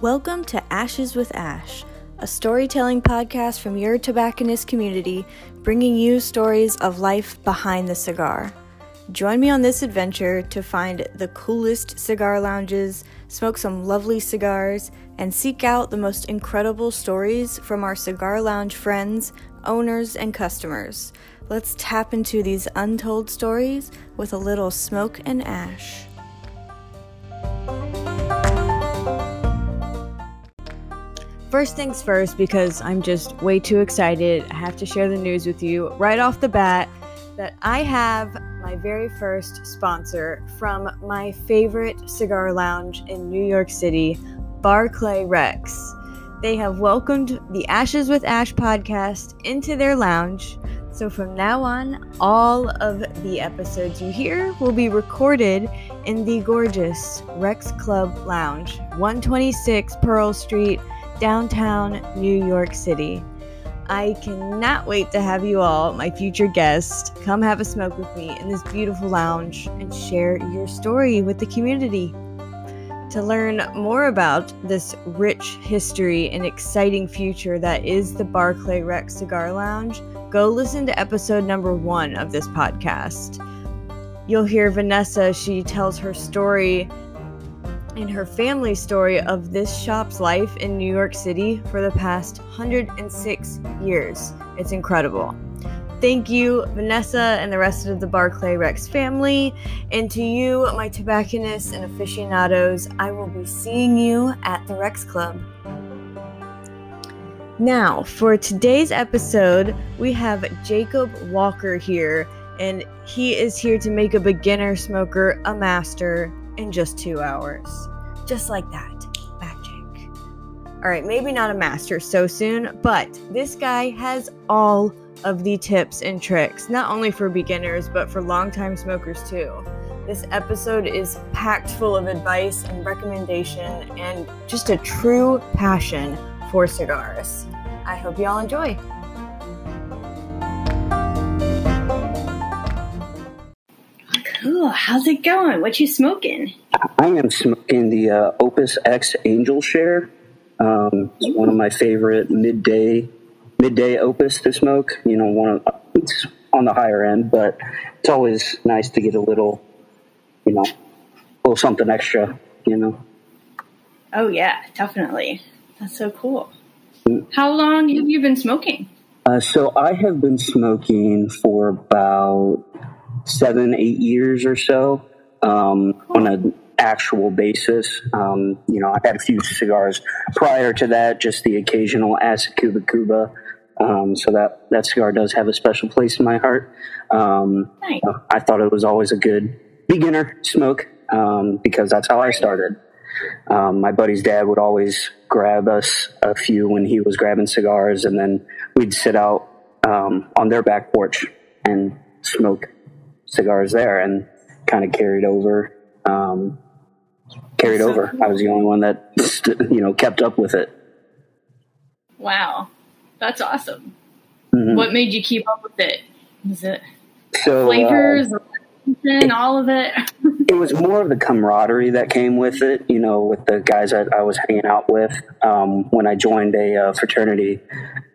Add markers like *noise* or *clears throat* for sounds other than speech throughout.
Welcome to Ashes with Ash, a storytelling podcast from your tobacconist community, bringing you stories of life behind the cigar. Join me on this adventure to find the coolest cigar lounges, smoke some lovely cigars, and seek out the most incredible stories from our cigar lounge friends, owners, and customers. Let's tap into these untold stories with a little smoke and ash. First things first, because I'm just way too excited, I have to share the news with you right off the bat that I have my very first sponsor from my favorite cigar lounge in New York City, Barclay Rex. They have welcomed the Ashes with Ash podcast into their lounge. So from now on, all of the episodes you hear will be recorded in the gorgeous Rex Club Lounge, 126 Pearl Street downtown New York City. I cannot wait to have you all, my future guests, come have a smoke with me in this beautiful lounge and share your story with the community. To learn more about this rich history and exciting future that is the Barclay Rex Cigar Lounge, go listen to episode number one of this podcast. You'll hear Vanessa, she tells her story in her family story of this shop's life in New York City for the past 106 years. It's incredible. Thank you, Vanessa, and the rest of the Barclay Rex family. And to you, my tobacconists and aficionados, I will be seeing you at the Rex Club. Now, for today's episode, we have Jacob Walker here, and he is here to make a beginner smoker a master in just two hours. Just like that. Magic. All right, maybe not a master so soon, but this guy has all of the tips and tricks, not only for beginners, but for longtime smokers too. This episode is packed full of advice and recommendation and just a true passion for cigars. I hope you all enjoy. Cool. How's it going? What you smoking? I am smoking the uh, Opus X Angel Share. Um, it's one of my favorite midday midday Opus to smoke. You know, one of, it's on the higher end, but it's always nice to get a little, you know, a little something extra. You know. Oh yeah, definitely. That's so cool. Mm. How long have you been smoking? Uh, so I have been smoking for about seven, eight years or so um, on an actual basis. Um, you know, I had a few cigars prior to that, just the occasional Acid Kuba Kuba. Um, so that, that cigar does have a special place in my heart. Um, nice. I thought it was always a good beginner smoke um, because that's how I started. Um, my buddy's dad would always grab us a few when he was grabbing cigars, and then we'd sit out on their back porch and smoke cigars there and kind of carried over. Um, carried so over. Cool. I was the only one that *laughs* you know kept up with it. Wow, that's awesome. Mm-hmm. What made you keep up with it? Is it so, flavors, uh, it, all of it? *laughs* it was more of the camaraderie that came with it. You know, with the guys that I was hanging out with um, when I joined a uh, fraternity,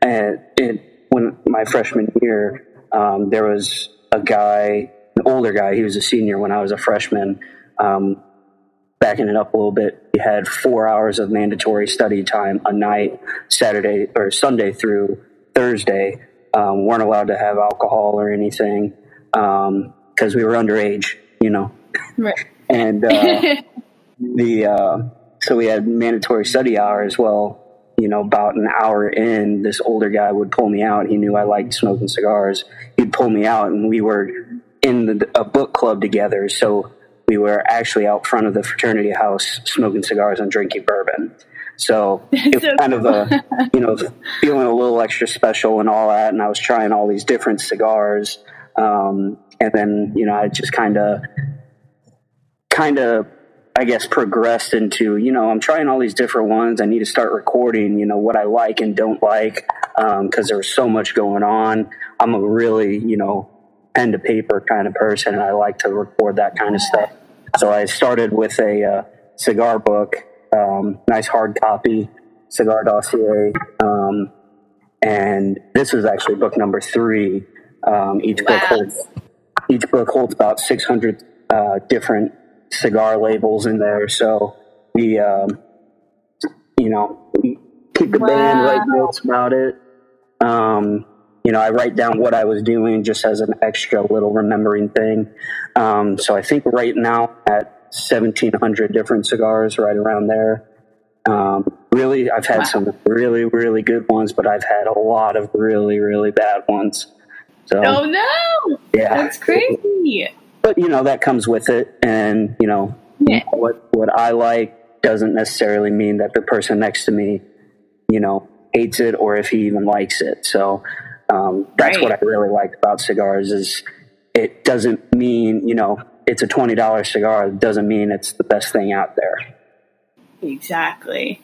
and it, when my freshman year, um, there was a guy an older guy. He was a senior when I was a freshman. Um, backing it up a little bit, we had four hours of mandatory study time a night, Saturday or Sunday through Thursday. Um, weren't allowed to have alcohol or anything because um, we were underage, you know. Right. *laughs* and uh, *laughs* the uh, so we had mandatory study hours. Well, you know, about an hour in, this older guy would pull me out. He knew I liked smoking cigars. He'd pull me out, and we were in the, a book club together. So we were actually out front of the fraternity house smoking cigars and drinking bourbon. So *laughs* it was so kind cool. of a, you know, feeling a little extra special and all that. And I was trying all these different cigars. Um, and then, you know, I just kind of, kind of, I guess, progressed into, you know, I'm trying all these different ones. I need to start recording, you know, what I like and don't like because um, there's so much going on. I'm a really, you know, pen to paper kind of person, and I like to record that kind of stuff. So I started with a uh, cigar book, um, nice hard copy, Cigar Dossier. Um, and this is actually book number three. Um, each wow. book holds each book holds about 600 uh, different cigar labels in there. So we, um, you know, we keep the wow. band, write notes about it. Um, you know, I write down what I was doing just as an extra little remembering thing. Um, so I think right now at 1,700 different cigars, right around there. Um, really, I've had wow. some really, really good ones, but I've had a lot of really, really bad ones. So, oh no! Yeah, that's crazy. But you know that comes with it, and you know yeah. what what I like doesn't necessarily mean that the person next to me, you know, hates it or if he even likes it. So um, that's right. what I really like about cigars is it doesn't mean you know it's a twenty dollar cigar. It doesn't mean it's the best thing out there. Exactly.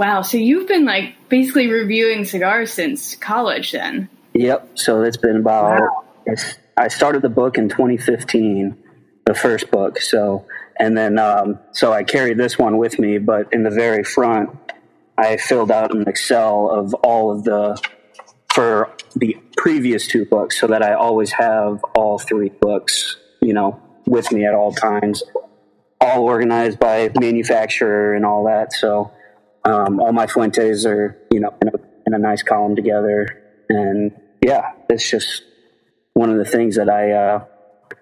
Wow. So you've been like basically reviewing cigars since college then? Yep. So it's been about, wow. I started the book in 2015, the first book. So, and then, um, so I carried this one with me, but in the very front, I filled out an Excel of all of the, for the previous two books so that I always have all three books, you know, with me at all times, all organized by manufacturer and all that. So, um, all my fuentes are, you know, in a, in a nice column together and yeah, it's just one of the things that I uh,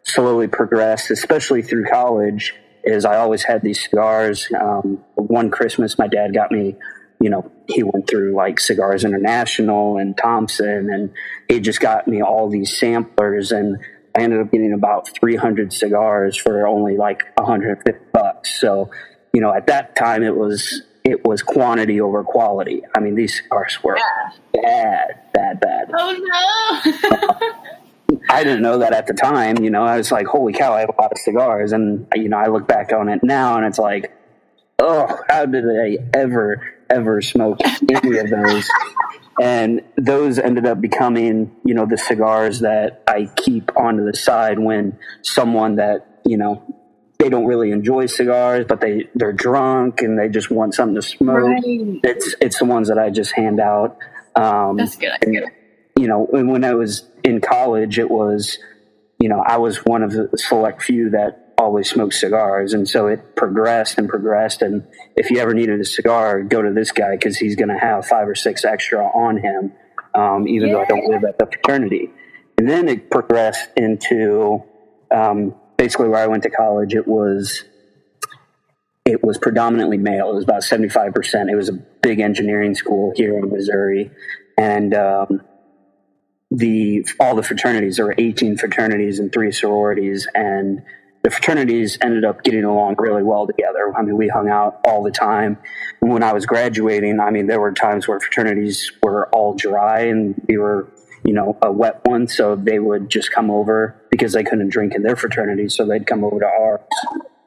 slowly progressed, especially through college. Is I always had these cigars. Um, one Christmas, my dad got me. You know, he went through like Cigars International and Thompson, and he just got me all these samplers, and I ended up getting about 300 cigars for only like 150 bucks. So, you know, at that time, it was it was quantity over quality. I mean, these cigars were yeah. bad, bad, bad. Oh no! *laughs* I didn't know that at the time. You know, I was like, "Holy cow! I have a lot of cigars," and you know, I look back on it now, and it's like, "Oh, how did I ever, ever smoked any of those?" and those ended up becoming, you know, the cigars that I keep onto the side when someone that you know they don't really enjoy cigars, but they they're drunk and they just want something to smoke. Right. It's it's the ones that I just hand out. Um, That's good. That's good. You know, when I was in college, it was, you know, I was one of the select few that always smoked cigars, and so it progressed and progressed. And if you ever needed a cigar, go to this guy because he's going to have five or six extra on him, um, even yeah. though I don't live at the fraternity. And then it progressed into um, basically where I went to college, it was it was predominantly male. It was about seventy five percent. It was a big engineering school here in Missouri, and um, the all the fraternities. There were eighteen fraternities and three sororities, and the fraternities ended up getting along really well together. I mean, we hung out all the time. And when I was graduating, I mean, there were times where fraternities were all dry and we were you know, a wet one. So they would just come over because they couldn't drink in their fraternity. So they'd come over to ours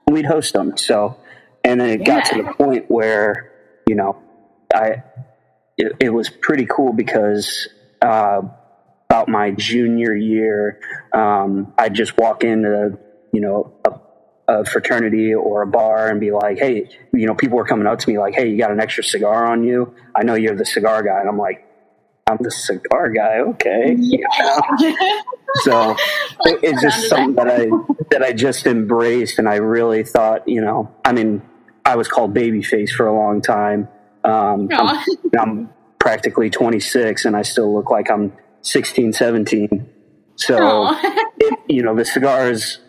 and we'd host them. So, and then it yeah. got to the point where, you know, I, it, it was pretty cool because, uh, about my junior year, um, I'd just walk into, you know, a, a fraternity or a bar and be like, hey, you know, people were coming up to me like, hey, you got an extra cigar on you? I know you're the cigar guy. And I'm like, I'm the cigar guy. Okay. Yeah. so *laughs* it, it's just something that I that I just embraced, and I really thought, you know, I mean, I was called babyface for a long time. Um, I'm, I'm, practically 26, and I still look like I'm 16, 17. So, it, you know, the cigars,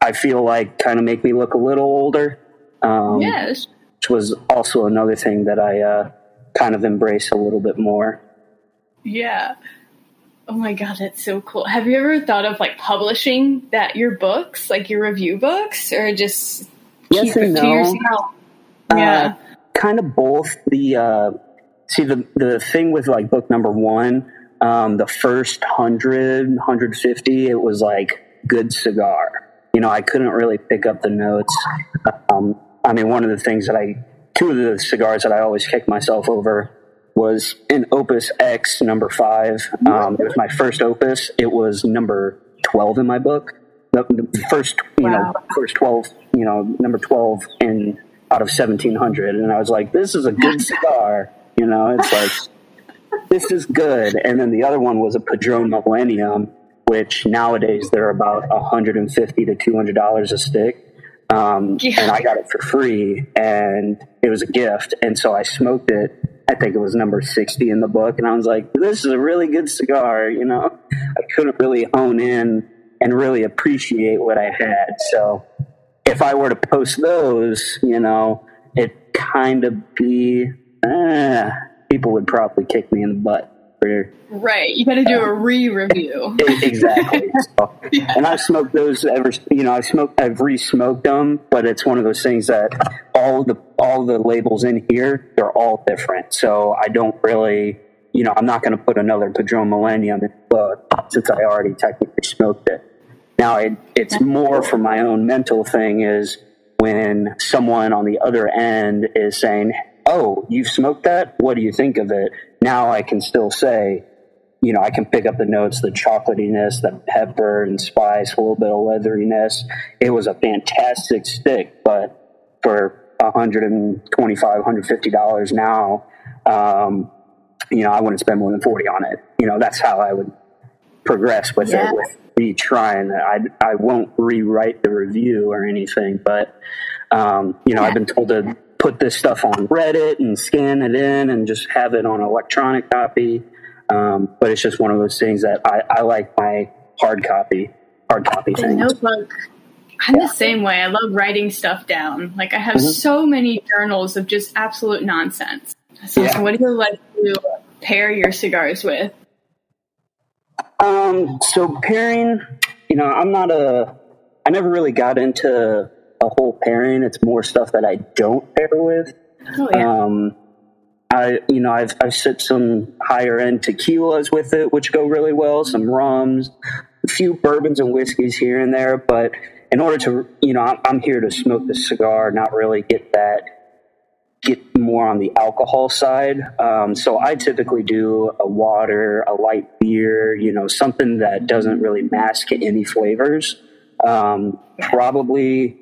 I feel like, kind of make me look a little older. Um, yes. Which was also another thing that I uh, kind of embrace a little bit more. Yeah. Oh my god, that's so cool. Have you ever thought of like publishing that your books, like your review books, or just yes keep it no. to yourself? Uh, yeah. Kind of both. The uh, see the the thing with like book number one, um, the first 100, 150, it was like good cigar. You know, I couldn't really pick up the notes. Um, I mean, one of the things that I, two of the cigars that I always kick myself over was in Opus X number five. Um, it was my first opus. It was number twelve in my book. The, the first, you wow. know, first twelve, you know, number twelve in out of 1700. And I was like, this is a good *laughs* cigar. You know, it's like, this is good. And then the other one was a Padron Millennium, which nowadays they're about 150 to $200 a stick. Um, yeah. And I got it for free, and it was a gift. And so I smoked it. I think it was number 60 in the book. And I was like, this is a really good cigar. You know, I couldn't really hone in and really appreciate what I had. So if I were to post those, you know, it kind of be, eh, people would probably kick me in the butt. For, right, you got to do uh, a re-review. *laughs* exactly. *laughs* So, yeah. And I've smoked those ever. You know, I've smoked, I've re-smoked them, but it's one of those things that all the all the labels in here they're all different. So I don't really, you know, I'm not going to put another Padron Millennium in the book since I already technically smoked it. Now, it, it's more for my own mental thing is when someone on the other end is saying, Oh, you've smoked that? What do you think of it? Now I can still say, you know, I can pick up the notes, the chocolatiness, the pepper and spice, a little bit of leatheriness. It was a fantastic stick, but for 125 $150 now, um, you know, I wouldn't spend more than 40 on it. You know, that's how I would progress with it with me trying. I, I won't rewrite the review or anything, but, um, you know, yeah. I've been told to put this stuff on Reddit and scan it in and just have it on electronic copy. Um, but it's just one of those things that I, I like my hard copy, hard copy thing. Notebook. I'm yeah. the same way. I love writing stuff down. Like I have mm-hmm. so many journals of just absolute nonsense. So, yeah. so what do you like to pair your cigars with? Um, so pairing, you know, I'm not a, I never really got into a whole pairing. It's more stuff that I don't pair with. Oh, yeah. Um, I, you know, I've, I've set some higher end tequilas with it, which go really well, some rums, a few bourbons and whiskeys here and there. But in order to, you know, I'm, I'm here to smoke the cigar, not really get that get more on the alcohol side. Um, so I typically do a water, a light beer, you know, something that doesn't really mask any flavors. Um, probably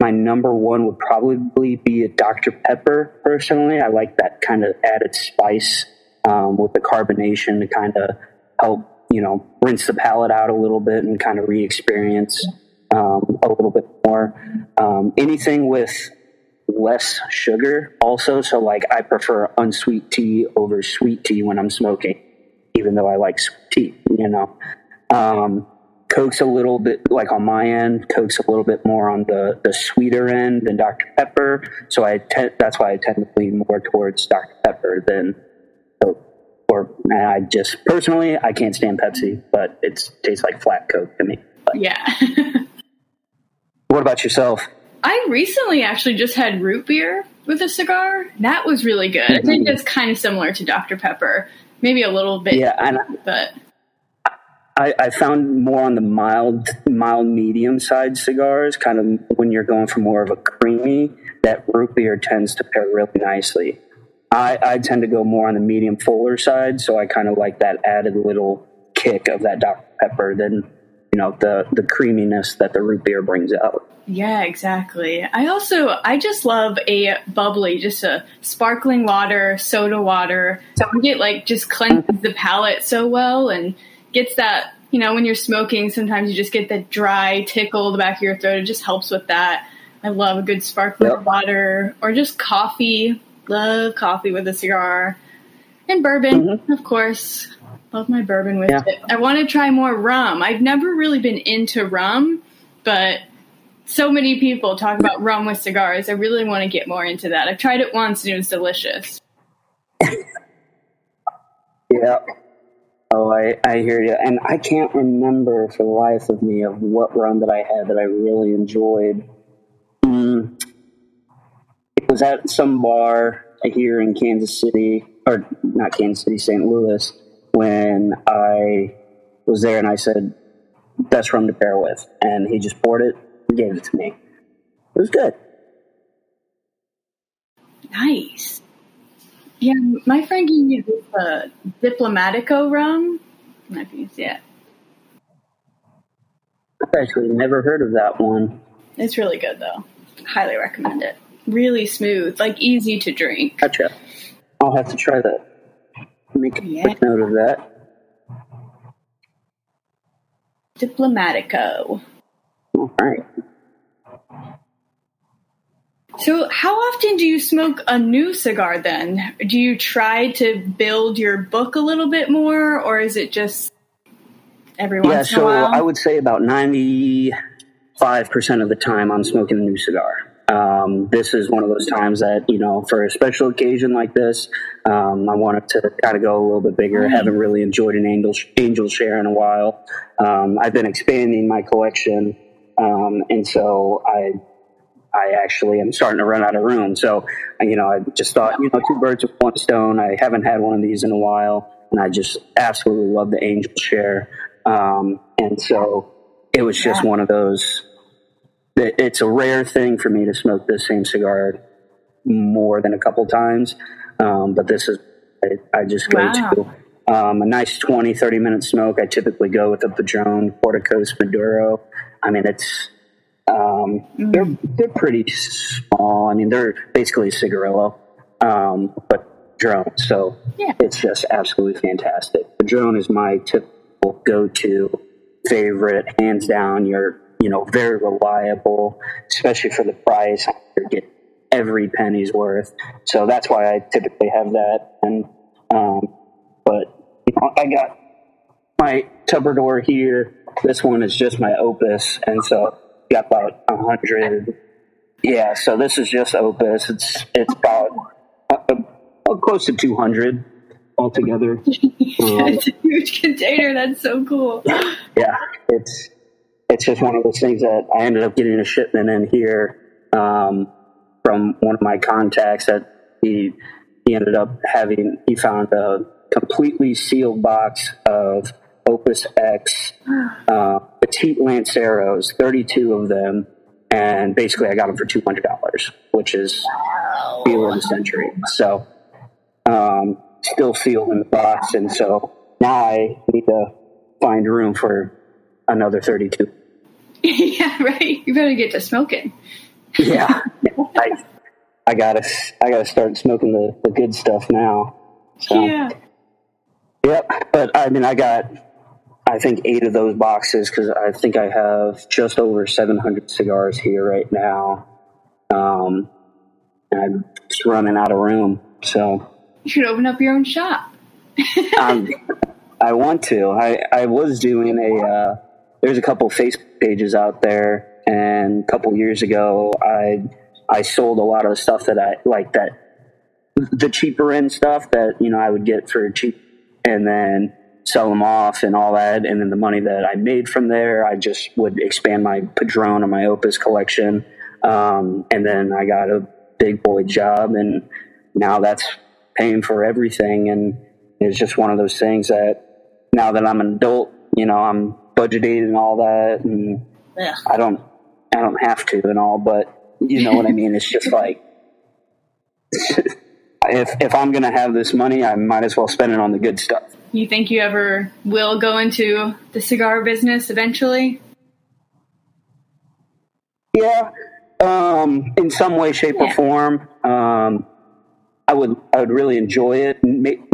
my number one would probably be a Dr. Pepper. Personally, I like that kind of added spice um, with the carbonation to kind of help you know rinse the palate out a little bit and kind of re-experience um, a little bit more. Um, anything with less sugar also. So like I prefer unsweet tea over sweet tea when I'm smoking, even though I like sweet tea, you know. Um, Coke's a little bit like on my end, Coke's a little bit more on the, the sweeter end than Dr. Pepper. So I te- that's why I tend to lean more towards Dr. Pepper than Coke. Or I just personally I can't stand Pepsi, but it tastes like flat Coke to me. But. Yeah. *laughs* what about yourself? I recently actually just had root beer with a cigar. That was really good. Mm-hmm. I think that's kind of similar to Dr. Pepper, maybe a little bit. Yeah, and but I, I found more on the mild, mild medium side cigars. Kind of when you're going for more of a creamy, that root beer tends to pair really nicely. I, I tend to go more on the medium fuller side, so I kind of like that added little kick of that Dr. Pepper than you know the the creaminess that the root beer brings out. Yeah, exactly. I also I just love a bubbly, just a sparkling water, soda water. So it like just cleanses the palate so well and gets that you know when you're smoking. Sometimes you just get that dry tickle the back of your throat. It just helps with that. I love a good sparkling yep. water or just coffee. Love coffee with a cigar and bourbon, mm-hmm. of course. Love my bourbon with yeah. it. I want to try more rum. I've never really been into rum, but so many people talk about rum with cigars. I really want to get more into that. I've tried it once and it was delicious. *laughs* yeah. I, I hear you. And I can't remember for the life of me of what run that I had that I really enjoyed. Mm. It was at some bar here in Kansas City, or not Kansas City, St. Louis, when I was there and I said, best rum to pair with. And he just poured it and gave it to me. It was good. Nice. Yeah, my friend gave me uh, Diplomatico rum. Might be yeah. I've actually never heard of that one. It's really good though. Highly recommend it. really smooth, like easy to drink. Gotcha. I'll have to try that. Make a Yeah. quick note of that. Diplomatico. All right. So, how often do you smoke a new cigar then? Do you try to build your book a little bit more, or is it just every Yeah, once in a so while? I would say about 95% of the time I'm smoking a new cigar. Um, this is one of those times that, you know, for a special occasion like this, um, I wanted to kind of go a little bit bigger. Right. Haven't really enjoyed an angel, angel share in a while. Um, I've been expanding my collection, um, and so I I actually am starting to run out of room. So, you know, I just thought, you know, two birds with one stone. I haven't had one of these in a while, and I just absolutely love the Angel Share. Um, and so it was just Yeah. one of those. It, it's a rare thing for me to smoke this same cigar more than a couple times, um, but this is I, I just go Wow. to. Um, a nice 20, 30 minute smoke. I typically go with a Padron Porticos Maduro. I mean, it's um, they're they're pretty small. I mean, they're basically a cigarillo, um, but drone. So Yeah. it's just absolutely fantastic. The drone is my typical go-to favorite, hands down. You're you know very reliable, especially for the price. You get every penny's worth. So that's why I typically have that. And um, but you know, I got my Tupperware here. This one is just my Opus, and so got about a hundred. Yeah, so this is just Opus. It's it's about uh, uh, close to two hundred altogether. *laughs* it's a huge container. That's so cool. Yeah, it's it's just one of those things that I ended up getting a shipment in here um, from one of my contacts that he he ended up having. He found a completely sealed box of Opus X uh, petite Lanceros, thirty two of them, and basically I got them for two hundred dollars, which is deal of the century. So um, still sealed in the box, and so now I need to find room for another 32. *laughs* yeah, right. You better get to smoking. Yeah, *laughs* I, I gotta, I gotta start smoking the, the good stuff now. So, Yeah. Yep, but I mean, I got, I think eight of those boxes because I think I have just over 700 cigars here right now. Um, and I'm just running out of room, so You should open up your own shop. *laughs* um, I want to. I, I was doing a. Uh, there's a couple Facebook pages out there, and a couple years ago, I I sold a lot of the stuff that I like that the cheaper end stuff that you know I would get for cheap, and then sell them off and all that, and then the money that I made from there, I just would expand my Padron or my Opus collection, um, and then I got a big boy job, and now that's paying for everything, and it's just one of those things that now that I'm an adult, you know, I'm budgeting and all that, and Ugh. I don't, I don't have to and all, but you know what I mean. It's just like *laughs* if if I'm gonna have this money, I might as well spend it on the good stuff. You think you ever will go into the cigar business eventually? Yeah, um, in some way, shape, or form. Um, I would I would really enjoy it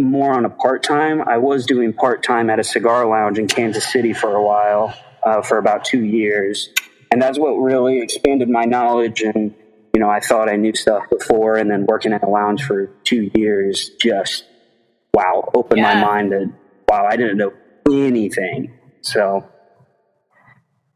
more on a part time. I was doing part time at a cigar lounge in Kansas City for a while, uh, for about two years, and that's what really expanded my knowledge. And you know, I thought I knew stuff before, and then working at a lounge for two years just wow opened Yeah. my mind to wow I didn't know anything. So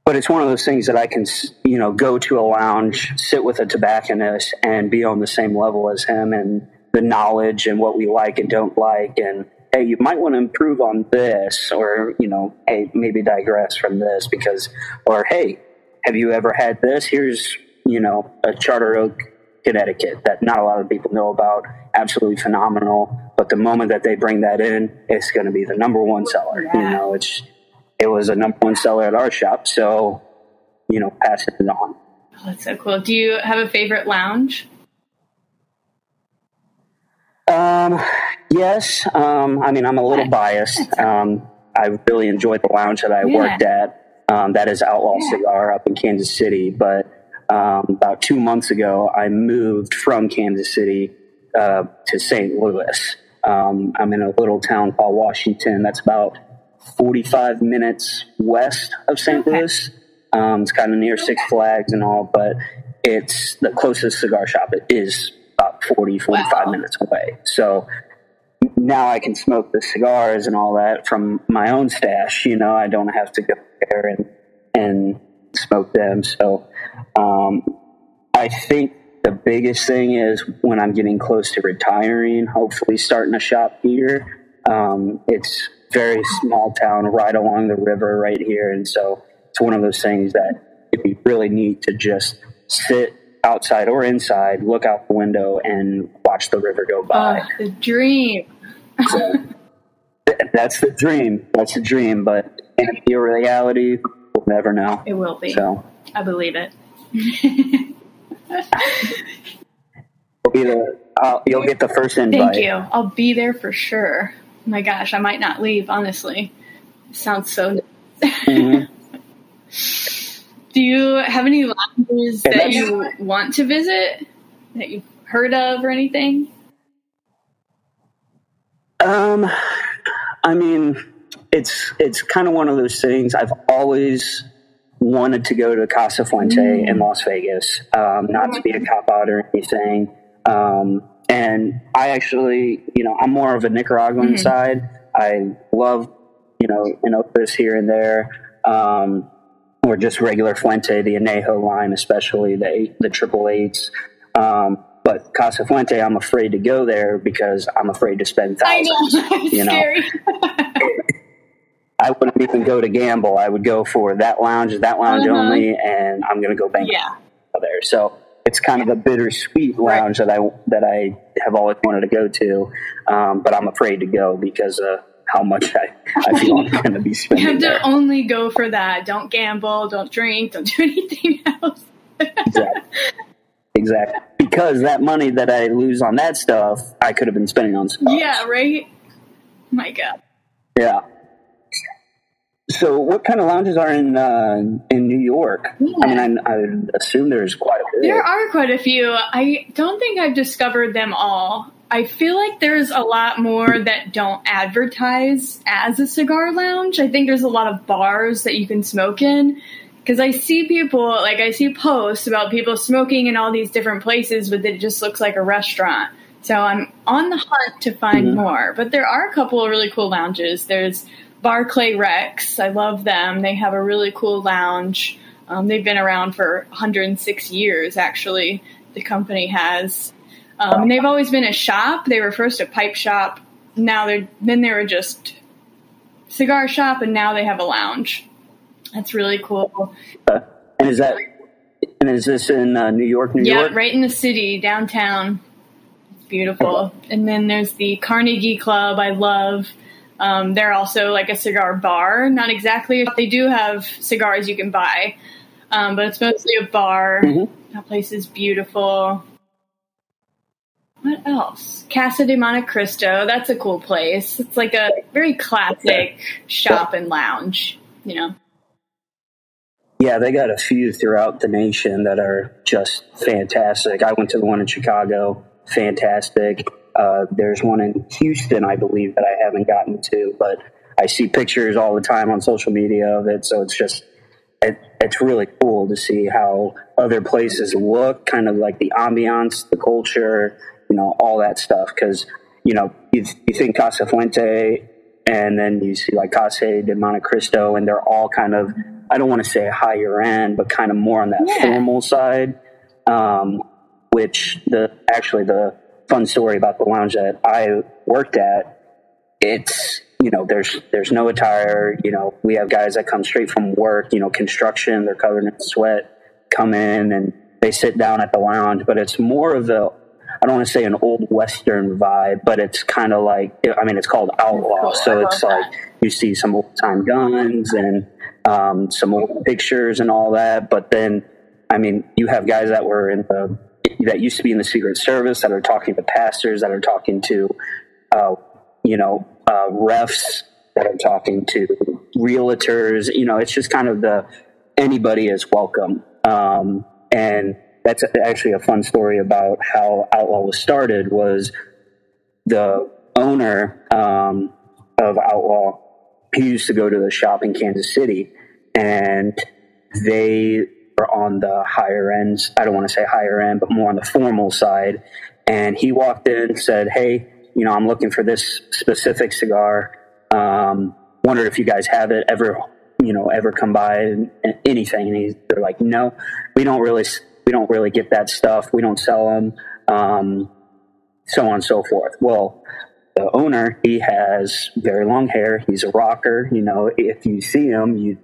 but it's one of those things that I can, you know, go to a lounge, sit with a tobacconist, and be on the same level as him, and the knowledge and what we like and don't like, and hey, you might want to improve on this, or you know, hey, maybe digress from this because, or hey, have you ever had this? Here's, you know, a Charter Oak, Connecticut that not a lot of people know about. Absolutely phenomenal, but the moment that they bring that in, it's going to be the number one seller. You know, it's it was a number one seller at our shop, so you know, passing it on. Oh, that's so cool. Do you have a favorite lounge? Um, yes. Um, I mean, I'm a little biased. Um, I really enjoyed the lounge that I Yeah. worked at. Um, that is Outlaw Cigar up in Kansas City, but um, about two months ago, I moved from Kansas City uh, to St. Louis. Um, I'm in a little town called Washington. That's about 45 minutes west of St. Okay. Louis. Um, it's kind of near Six Flags and all, but it's the closest cigar shop it is about 40, 45 Wow. minutes away. So now I can smoke the cigars and all that from my own stash. You know, I don't have to go there and and smoke them. So um, I think the biggest thing is when I'm getting close to retiring, hopefully starting a shop here. Um, it's very small town right along the river right here, and so it's one of those things that it'd be really neat to just sit outside or inside, look out the window, and watch the river go by. Oh, the dream. So *laughs* th- that's the dream. That's the dream, but can it be a reality? We'll never know. It will be. So I believe it. *laughs* you'll be the uh, you'll get the first invite. Thank you. I'll be there for sure. My gosh, I might not leave, honestly. sounds so Mhm. *laughs* Do you have any lounges Yeah, that you want to visit that you've heard of or anything? Um, I mean, it's it's kind of one of those things. I've always wanted to go to Casa Fuente in Las Vegas. Um, not to be a cop out or anything. Um, and I actually, you know, I'm more of a Nicaraguan side. I love, you know, an opus here and there. Um, or just regular Fuente, the Anejo line, especially the the triple eights. Um, but Casa Fuente, I'm afraid to go there because I'm afraid to spend I thousands. *laughs* know. It's you know. *laughs* I wouldn't even go to gamble. I would go for that lounge, that lounge Uh-huh. only, and I'm going to go bank yeah. there. So it's kind of a bittersweet lounge that I that I have always wanted to go to, um, but I'm afraid to go because of how much I, I feel I'm *laughs* going to be You spending have there. to only go for that. Don't gamble, don't drink, don't do *laughs* anything else. Exactly. exactly. Because that money that I lose on that stuff, I could have been spending on cigars. Yeah, right? My God. Yeah. So, what kind of lounges are in uh, in New York? I mean, I, I assume there's quite a bit. There are quite a few. I don't think I've discovered them all. I feel like there's a lot more that don't advertise as a cigar lounge. I think there's a lot of bars that you can smoke in. Because I see people, like, I see posts about people smoking in all these different places, but it just looks like a restaurant. So I'm on the hunt to find more. But there are a couple of really cool lounges. There's Barclay Rex. I love them. They have a really cool lounge. Um, they've been around for 106 years, actually. The company has, um, and they've always been a shop. They were first a pipe shop. Now they're then they were just cigar shop, and now they have a lounge. That's really cool. And is that and is this in uh, New York, New Yeah, York? Yeah, right in the city, downtown. It's beautiful. And then there's the Carnegie Club. I love. Um, they're also like a cigar bar. Not exactly. They do have cigars you can buy, um, but it's mostly a bar. That place is beautiful. What else? Casa de Montecristo. That's a cool place. It's like a very classic shop and lounge. You know. Yeah, they got a few throughout the nation that are just fantastic. I went to the one in Chicago, fantastic. Uh, there's one in Houston, I believe, that I haven't gotten to, but I see pictures all the time on social media of it. So it's just, it, it's really cool to see how other places look, kind of like the ambiance, the culture, you know, all that stuff. Because, you know, you, you think Casa Fuente and then you see like Casa de Montecristo, and they're all kind of, I don't want to say higher end, but kind of more on that Yeah. formal side. Um, which the actually the fun story about the lounge that I worked at, it's you know there's there's no attire. You know we have guys that come straight from work. You know construction, they're covered in sweat, come in and they sit down at the lounge. But it's more of the I don't want to say an old western vibe, but it's kind of like I mean it's called outlaw, so it's like you see some old time guns and um, some old pictures and all that. But then, I mean, you have guys that were in the that used to be in the Secret Service that are talking to pastors, that are talking to, uh, you know, uh, refs, that are talking to realtors. You know, it's just kind of the anybody is welcome. Um, And that's actually a fun story about how Outlaw was started. Was the owner um, of Outlaw? He used to go to the shop in Kansas City, and they are on the higher ends. I don't want to say higher end, but more on the formal side. And he walked in said, "Hey, you know, I'm looking for this specific cigar. Um, wondered if you guys have it. Ever, you know, ever come by and, anything?" And he's, they're like, "No, we don't really, we don't really get that stuff. We don't sell them." Um, so on and so forth. Well, the owner, he has very long hair. He's a rocker. You know, if you see him, you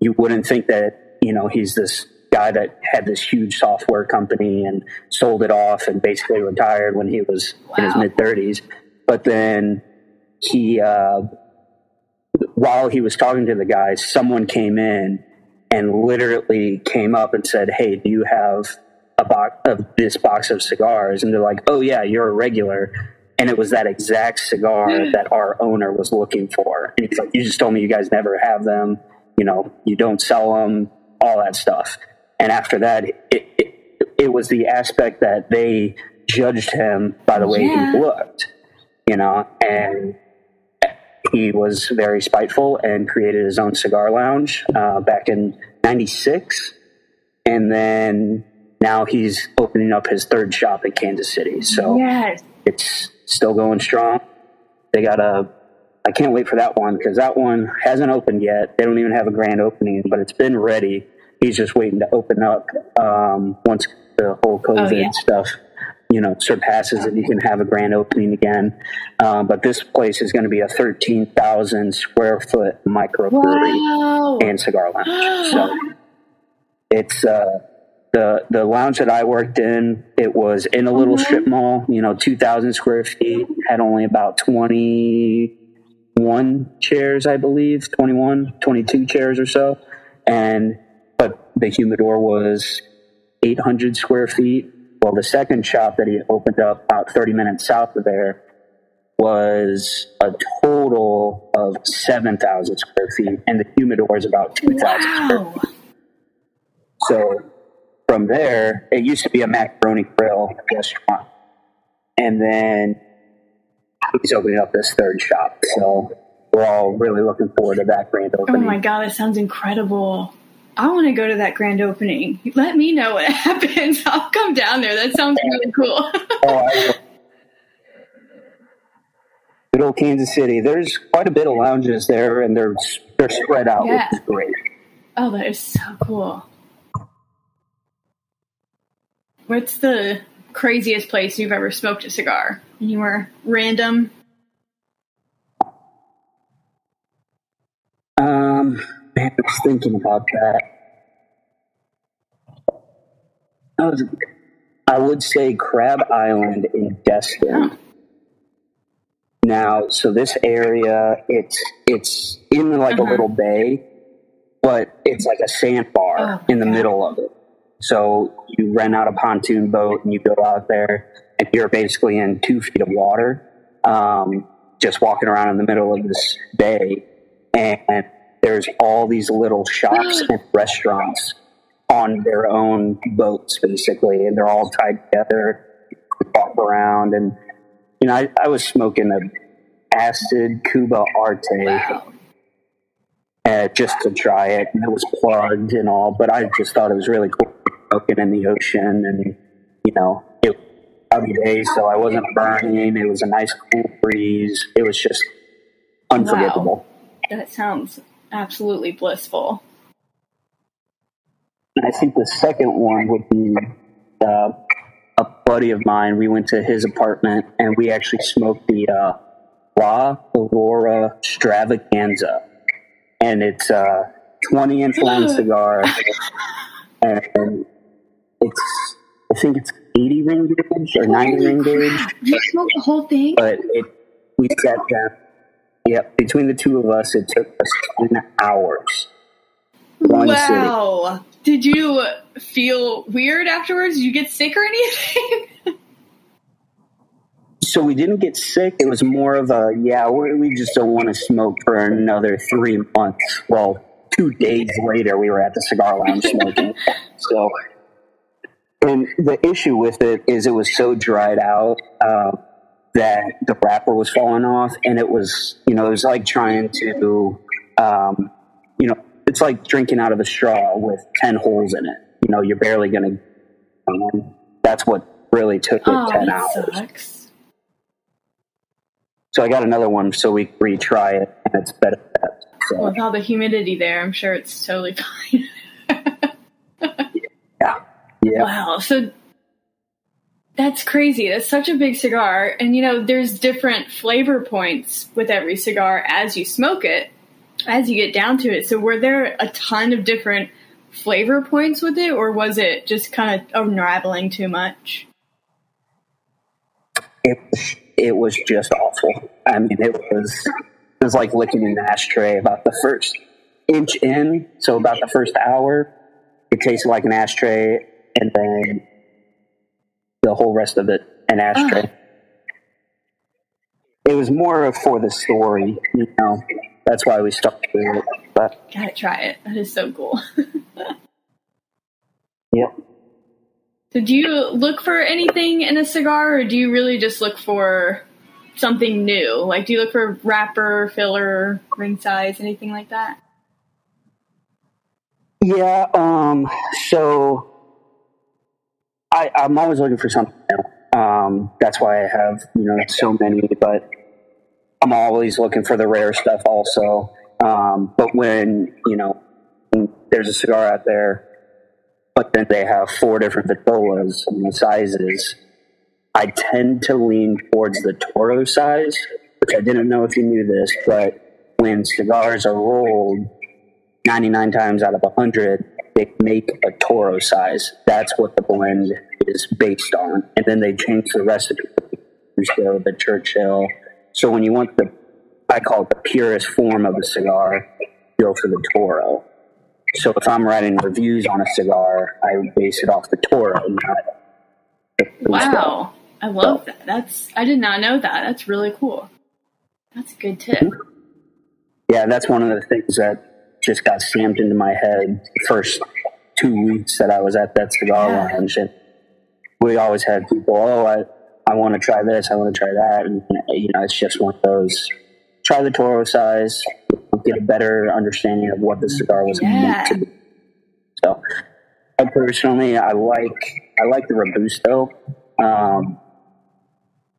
you wouldn't think that you know, he's this guy that had this huge software company and sold it off and basically retired when he was wow. in his mid 30s. But then he, uh, while he was talking to the guys, someone came in and literally came up and said, Hey, do you have a box of this box of cigars? And they're like, Oh, yeah, you're a regular. And it was that exact cigar that our owner was looking for. And he's like, You just told me you guys never have them. You know, you don't sell them all that stuff. And after that, it, it, it was the aspect that they judged him by the way yeah. he looked, you know, and he was very spiteful and created his own cigar lounge uh, back in 96. And then now he's opening up his third shop in Kansas City. So yes. it's still going strong. They got a I can't wait for that one because that one hasn't opened yet. They don't even have a grand opening, but it's been ready. He's just waiting to open up um, once the whole COVID oh, yeah. stuff, you know, surpasses and you can have a grand opening again. Um, but this place is going to be a thirteen thousand square foot microbrewery wow. and cigar lounge. *gasps* so it's uh, the the lounge that I worked in. It was in a little mm-hmm. strip mall, you know, two thousand square feet. Had only about twenty one chairs, I believe, 21, 22 chairs or so. And, but the humidor was 800 square feet. Well, the second shop that he opened up about 30 minutes south of there was a total of 7,000 square feet, and the humidor is about 2,000 wow. square feet. So from there, it used to be a macaroni grill restaurant. And then he's opening up this third shop. So we're all really looking forward to that grand opening. Oh my god, that sounds incredible! I want to go to that grand opening. Let me know what *laughs* happens. I'll come down there. That sounds really cool. *laughs* oh, Good old Kansas City. There's quite a bit of lounges there, and they're they're spread out, yeah. which is great. Oh, that is so cool. What's the craziest place you've ever smoked a cigar? Anywhere random? Um, man, I was thinking about that. I was, I would say Crab Island in Destin. Now, so this area, it's it's in like uh-huh. a little bay, but it's like a sandbar oh, in the God. middle of it. So you rent out a pontoon boat and you go out there, and you're basically in two feet of water, um, just walking around in the middle of this bay and there's all these little shops *gasps* and restaurants on their own boats, basically, and they're all tied together, walk around, and you know, I, I was smoking a acid Kuba Arte. Wow. Uh, just to try it, and it was plugged and all, but I just thought it was really cool smoking in the ocean, and you know, cloudy day, so I wasn't burning. It was a nice cool breeze. It was just unforgettable. Wow. That sounds absolutely blissful. I think the second one would be uh, a buddy of mine. We went to his apartment and we actually smoked the uh, La Aurora Stravaganza. And it's a 20 inch long *laughs* cigar. and it's, I think it's 80 ring gauge or 90 ring gauge. You smoked the whole thing? But it, we sat down Yep, between the two of us, it took us 10 hours. wow. City. Did you feel weird afterwards? Did you get sick or anything? *laughs* so we didn't get sick. It was more of a, yeah, we just don't want to smoke for another three months. Well, two days later, we were at the cigar lounge smoking. *laughs* so and the issue with it is it was so dried out uh, that the wrapper was falling off, and it was you know it was like trying to um, you know it's like drinking out of a straw with ten holes in it. You know you're barely gonna. Um, that's what really took it Oh, ten hours. sucks. So I got another one so we retry it, and it's better. So, With all the humidity there, I'm sure it's totally *laughs* fine. Yeah. Wow. So that's crazy. That's such a big cigar. And you know, there's different flavor points with every cigar as you smoke it, as you get down to it. So were there a ton of different flavor points with it, or was it just kind of unraveling too much? it it was just awful. I mean, it was it was like licking an ashtray. About the first inch in, so about the first hour, it tasted like an ashtray, and then the whole rest of it an ashtray. It was more for the story, you know. That's why we stuck to it. But Gotta try it. That is so cool. *laughs* yeah, So do you look for anything in a cigar, or do you really just look for something new? Like, do you look for wrapper, filler, ring size, anything like that? Yeah, um, so I, I'm always looking for something new. Um, that's why I have, you know, so many, but I'm always looking for the rare stuff also. Um, but when, you know, there's a cigar out there, but then they have four different vitolas and sizes, I tend to lean towards the Toro size, which I didn't know if you knew this, but when cigars are rolled, 99 times out of 100, they make a Toro size. That's what the blend is based on. And then they change the recipe to the Churchill. So when you want the, I call it the purest form of a cigar, go for the Toro. So if I'm writing reviews on a cigar, I would base it off the Toro, Wow, I love that. That's I did not know that. That's really cool. That's a good tip. Mm-hmm. yeah, that's one of the things that just got stamped into my head the first two weeks that I was at that cigar Yeah. lounge. And we always had people, oh, I, I want to try this, I want to try that. And, you know, it's just one of those try the Toro size, get a better understanding of what the cigar was Yeah. meant to be. So, I personally, I like, I like the Robusto. Um,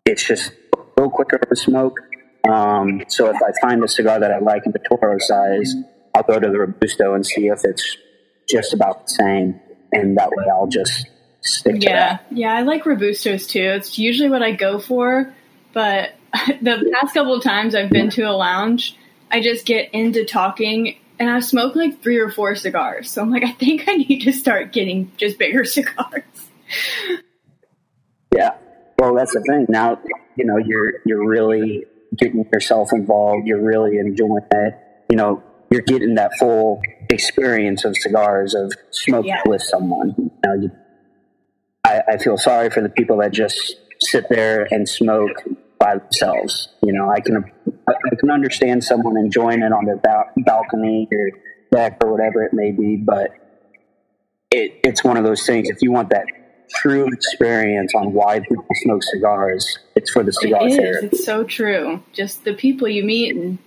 it's just a little quicker of a smoke. Um, so if I find a cigar that I like in the Toro size, I'll go to the Robusto and see if it's just about the same, and that way I'll just stick to Yeah, that. yeah, I like robustos too. It's usually what I go for, but *laughs* the past couple of times I've been to a lounge, I just get into talking and I've smoked like three or four cigars. So I'm like, I think I need to start getting just bigger *laughs* cigars. Yeah. Well, that's the thing. Now, you know, you're you're really getting yourself involved. You're really enjoying it. You know, you're getting that full experience of cigars of smoking Yeah. with someone. You know, you, I, I feel sorry for the people that just sit there and smoke by themselves. You know, I can I can understand someone enjoying it on their bal- balcony or deck or whatever it may be, but it, it's one of those things. If you want that true experience on why people smoke cigars, it's for the cigar It is. therapy. It's so true. Just the people you meet, and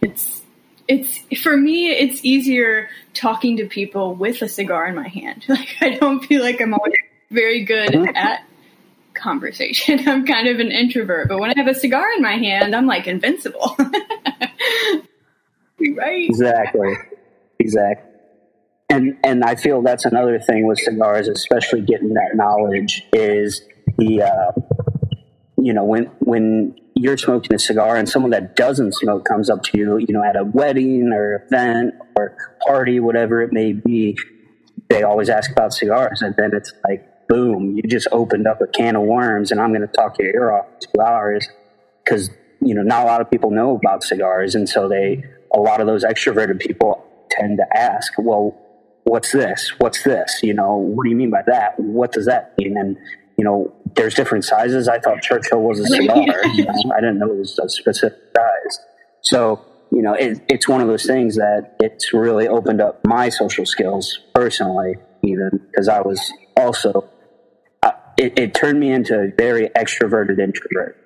it's it's for me. It's easier talking to people with a cigar in my hand. *laughs* Like I don't feel like I'm always very good Mhm. at conversation. *laughs* I'm kind of an introvert, but when I have a cigar in my hand, I'm like invincible. *laughs* right? Exactly. Exactly. And and I feel that's another thing with cigars, especially getting that knowledge, is the uh, you know when when you're smoking a cigar and someone that doesn't smoke comes up to you, you know, at a wedding or event or party, whatever it may be, they always ask about cigars, and then it's like, boom, you just opened up a can of worms, and I'm going to talk your ear off for two hours because you know not a lot of people know about cigars, and so they a lot of those extroverted people tend to ask, well, what's this? What's this? You know, what do you mean by that? What does that mean? And you know, there's different sizes. I thought Churchill was a cigar. *laughs* you know, I didn't know it was a specific size. So you know, it, it's one of those things that it's really opened up my social skills personally, even because I was also it, it turned me into a very extroverted introvert,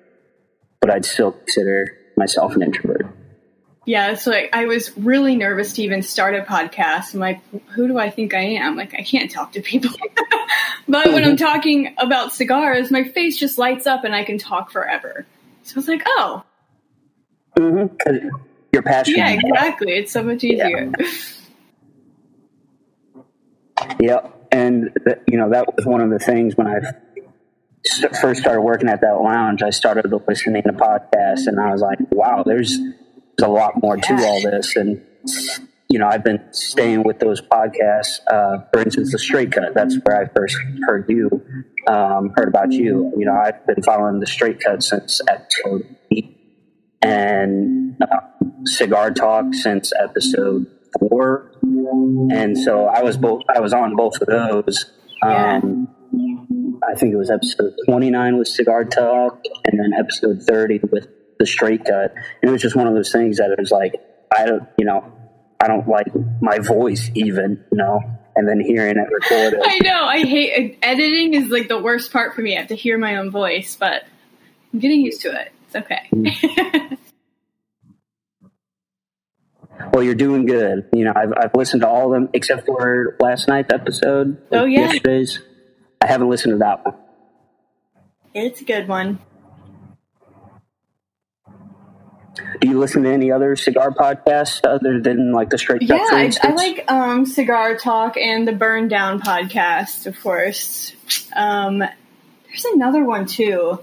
but I'd still consider myself an introvert. Yeah, it's like I was really nervous to even start a podcast. I'm like, who do I think I am? Like, I can't talk to people. *laughs* but when I'm *laughs* talking about cigars, my face just lights up and I can talk forever. So I was like, oh. Mm-hmm. You're passionate. Yeah, exactly. It's so much easier. Yeah. *laughs* yep. And, you know, that was one of the things when I first started working at that lounge, I started listening to podcasts and I was like, wow, there's a lot more to all this. And, you know, I've been staying with those podcasts. Uh, for instance, The Straight Cut, that's where I first heard you, um, heard about you. You know, I've been following The Straight Cut since episode eight and uh, Cigar Talk since episode four. And so I was both, I was on both of those. Um, I think it was episode 29 with Cigar Talk and then episode 30 with the straight cut. And it was just one of those things that it was like, I don't, you know, I don't like my voice even, you know, and then hearing it recorded. I know. I hate editing is like the worst part for me. I have to hear my own voice, but I'm getting used to it. It's okay. *laughs* Well, you're doing good. You know, I've, I've listened to all of them except for last night's episode. Oh, yeah. Yesterday's. I haven't listened to that one. It's a good one. Do you listen to any other cigar podcasts other than like the Straight Yeah, I, I, like um, Cigar Talk and the Burn Down podcast, of course. Um, there's another one too.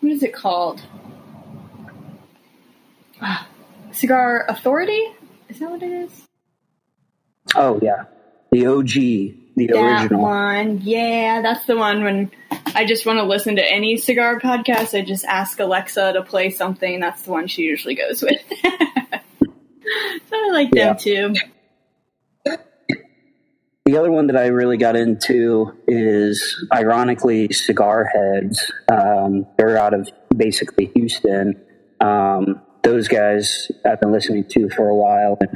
What is it called? Cigar Authority? Is that what it is? Oh yeah, the OG, the that original one. Yeah, that's the one when I just want to listen to any cigar podcast, I just ask Alexa to play something. That's the one she usually goes with. *laughs* so I like yeah. them too. The other one that I really got into is, ironically, Cigar Heads. Um, they're out of basically Houston. Um, those guys I've been listening to for a while, and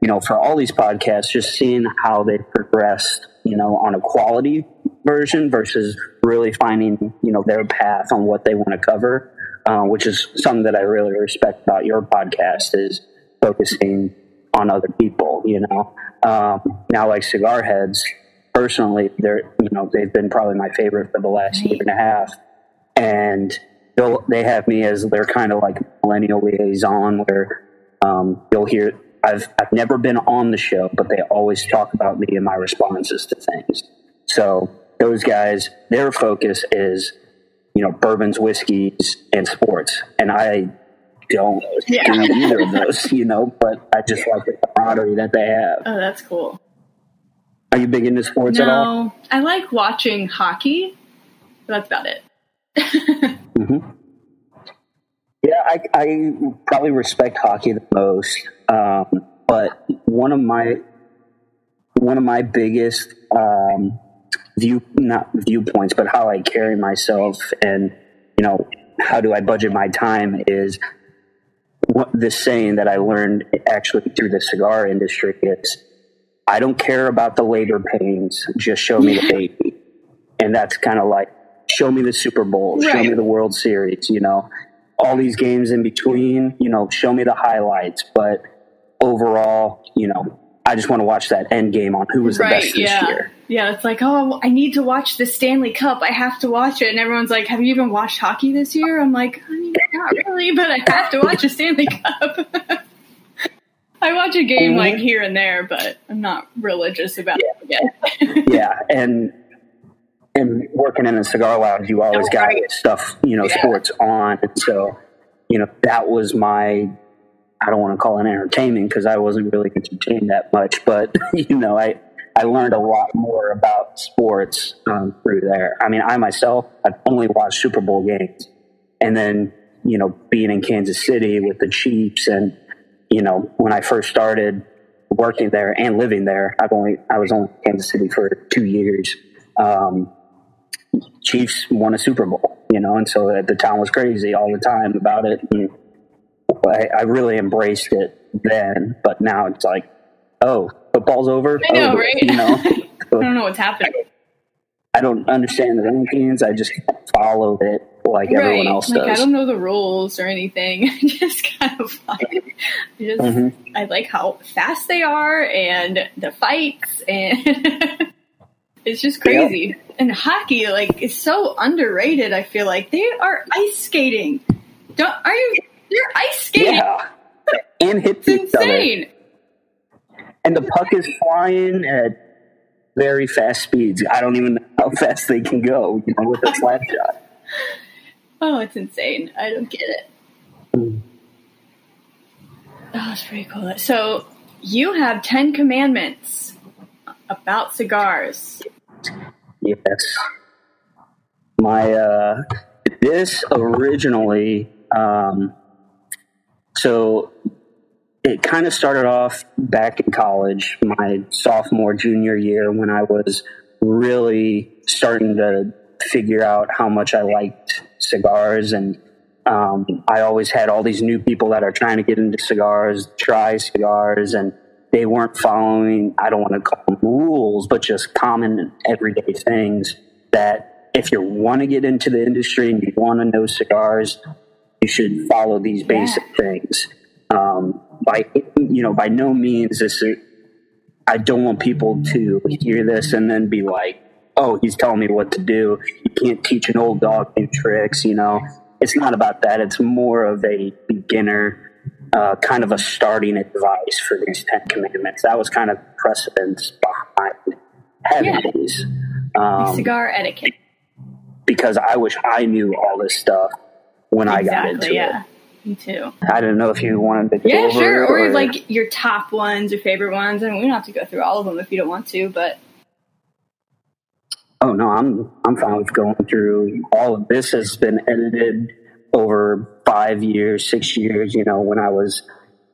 you know, for all these podcasts, just seeing how they've progressed, you know, on a quality version versus really finding you know their path on what they want to cover, uh, which is something that I really respect about your podcast is focusing on other people. You know, um, now like Cigar Heads, personally, they're you know they've been probably my favorite for the last year and a half, and they have me as their kind of like millennial liaison where um, you'll hear I've I've never been on the show, but they always talk about me and my responses to things. So those guys, their focus is, you know, bourbons, whiskeys, and sports. And I don't yeah. do *laughs* either of those, you know, but I just like the camaraderie that they have. Oh, that's cool. Are you big into sports no, at all? I like watching hockey. that's about it. *laughs* mm-hmm. Yeah, I, I, probably respect hockey the most. Um, but one of my one of my biggest um, view not viewpoints, but how I carry myself and you know how do I budget my time is what this saying that I learned actually through the cigar industry is I don't care about the labor pains, just show me the baby. And that's kind of like show me the Super Bowl, right. show me the World Series, you know, all these games in between, you know, show me the highlights, but overall, you know, I just want to watch that end game on who was the right, best this yeah. year. Yeah, it's like, oh, I need to watch the Stanley Cup. I have to watch it. And everyone's like, have you even watched hockey this year? I'm like, I mean, not really, but I have to watch a Stanley Cup. *laughs* I watch a game mm-hmm. like here and there, but I'm not religious about yeah. it yeah, and and working in a cigar lounge, you always oh, got right. stuff, you know, yeah. sports on. So, you know, that was my I don't want to call it entertainment because I wasn't really entertained that much, but *laughs* you know, I I learned a lot more about sports um, through there. I mean, I myself I've only watched Super Bowl games, and then you know, being in Kansas City with the Chiefs, and you know, when I first started working there and living there, I've only I was only in Kansas City for two years. Um, Chiefs won a Super Bowl, you know, and so the town was crazy all the time about it. And, I, I really embraced it then, but now it's like, oh, football's over. I know, oh, right? You know, *laughs* I don't know what's happening. I don't understand the rankings. I just follow it like right. everyone else like, does. I don't know the rules or anything. *laughs* I just kind of like, just mm-hmm. I like how fast they are and the fights and *laughs* it's just crazy. And hockey, like, is so underrated. I feel like they are ice skating. Don't are you? You're ice skating. Yeah, and hits it's insane. And the puck is flying at very fast speeds. I don't even know how fast they can go, you know, with a slap shot. *laughs* Oh, it's insane. I don't get it. Mm. Oh, it's pretty cool. So you have Ten Commandments about cigars. Yes. My uh this originally um so it kind of started off back in college, my sophomore, junior year, when I was really starting to figure out how much I liked cigars. And um, I always had all these new people that are trying to get into cigars, try cigars, and they weren't following, I don't want to call them rules, but just common everyday things that if you want to get into the industry and you want to know cigars, you should follow these basic yeah. things. Um, by you know, by no means is it. I don't want people to hear this and then be like, "Oh, he's telling me what to do." You can't teach an old dog new tricks. You know, it's not about that. It's more of a beginner, uh, kind of a starting advice for these Ten Commandments. That was kind of precedence behind having yeah. these um, cigar etiquette. Because I wish I knew all this stuff when exactly, I got into it. yeah. it. Me too. I didn't know if you wanted to. Yeah, sure. Or, or, like your top ones, your favorite ones. I mean, we don't have to go through all of them if you don't want to, but. Oh no, I'm I'm fine with going through all of this. Has been edited over five years, six years. You know, when I was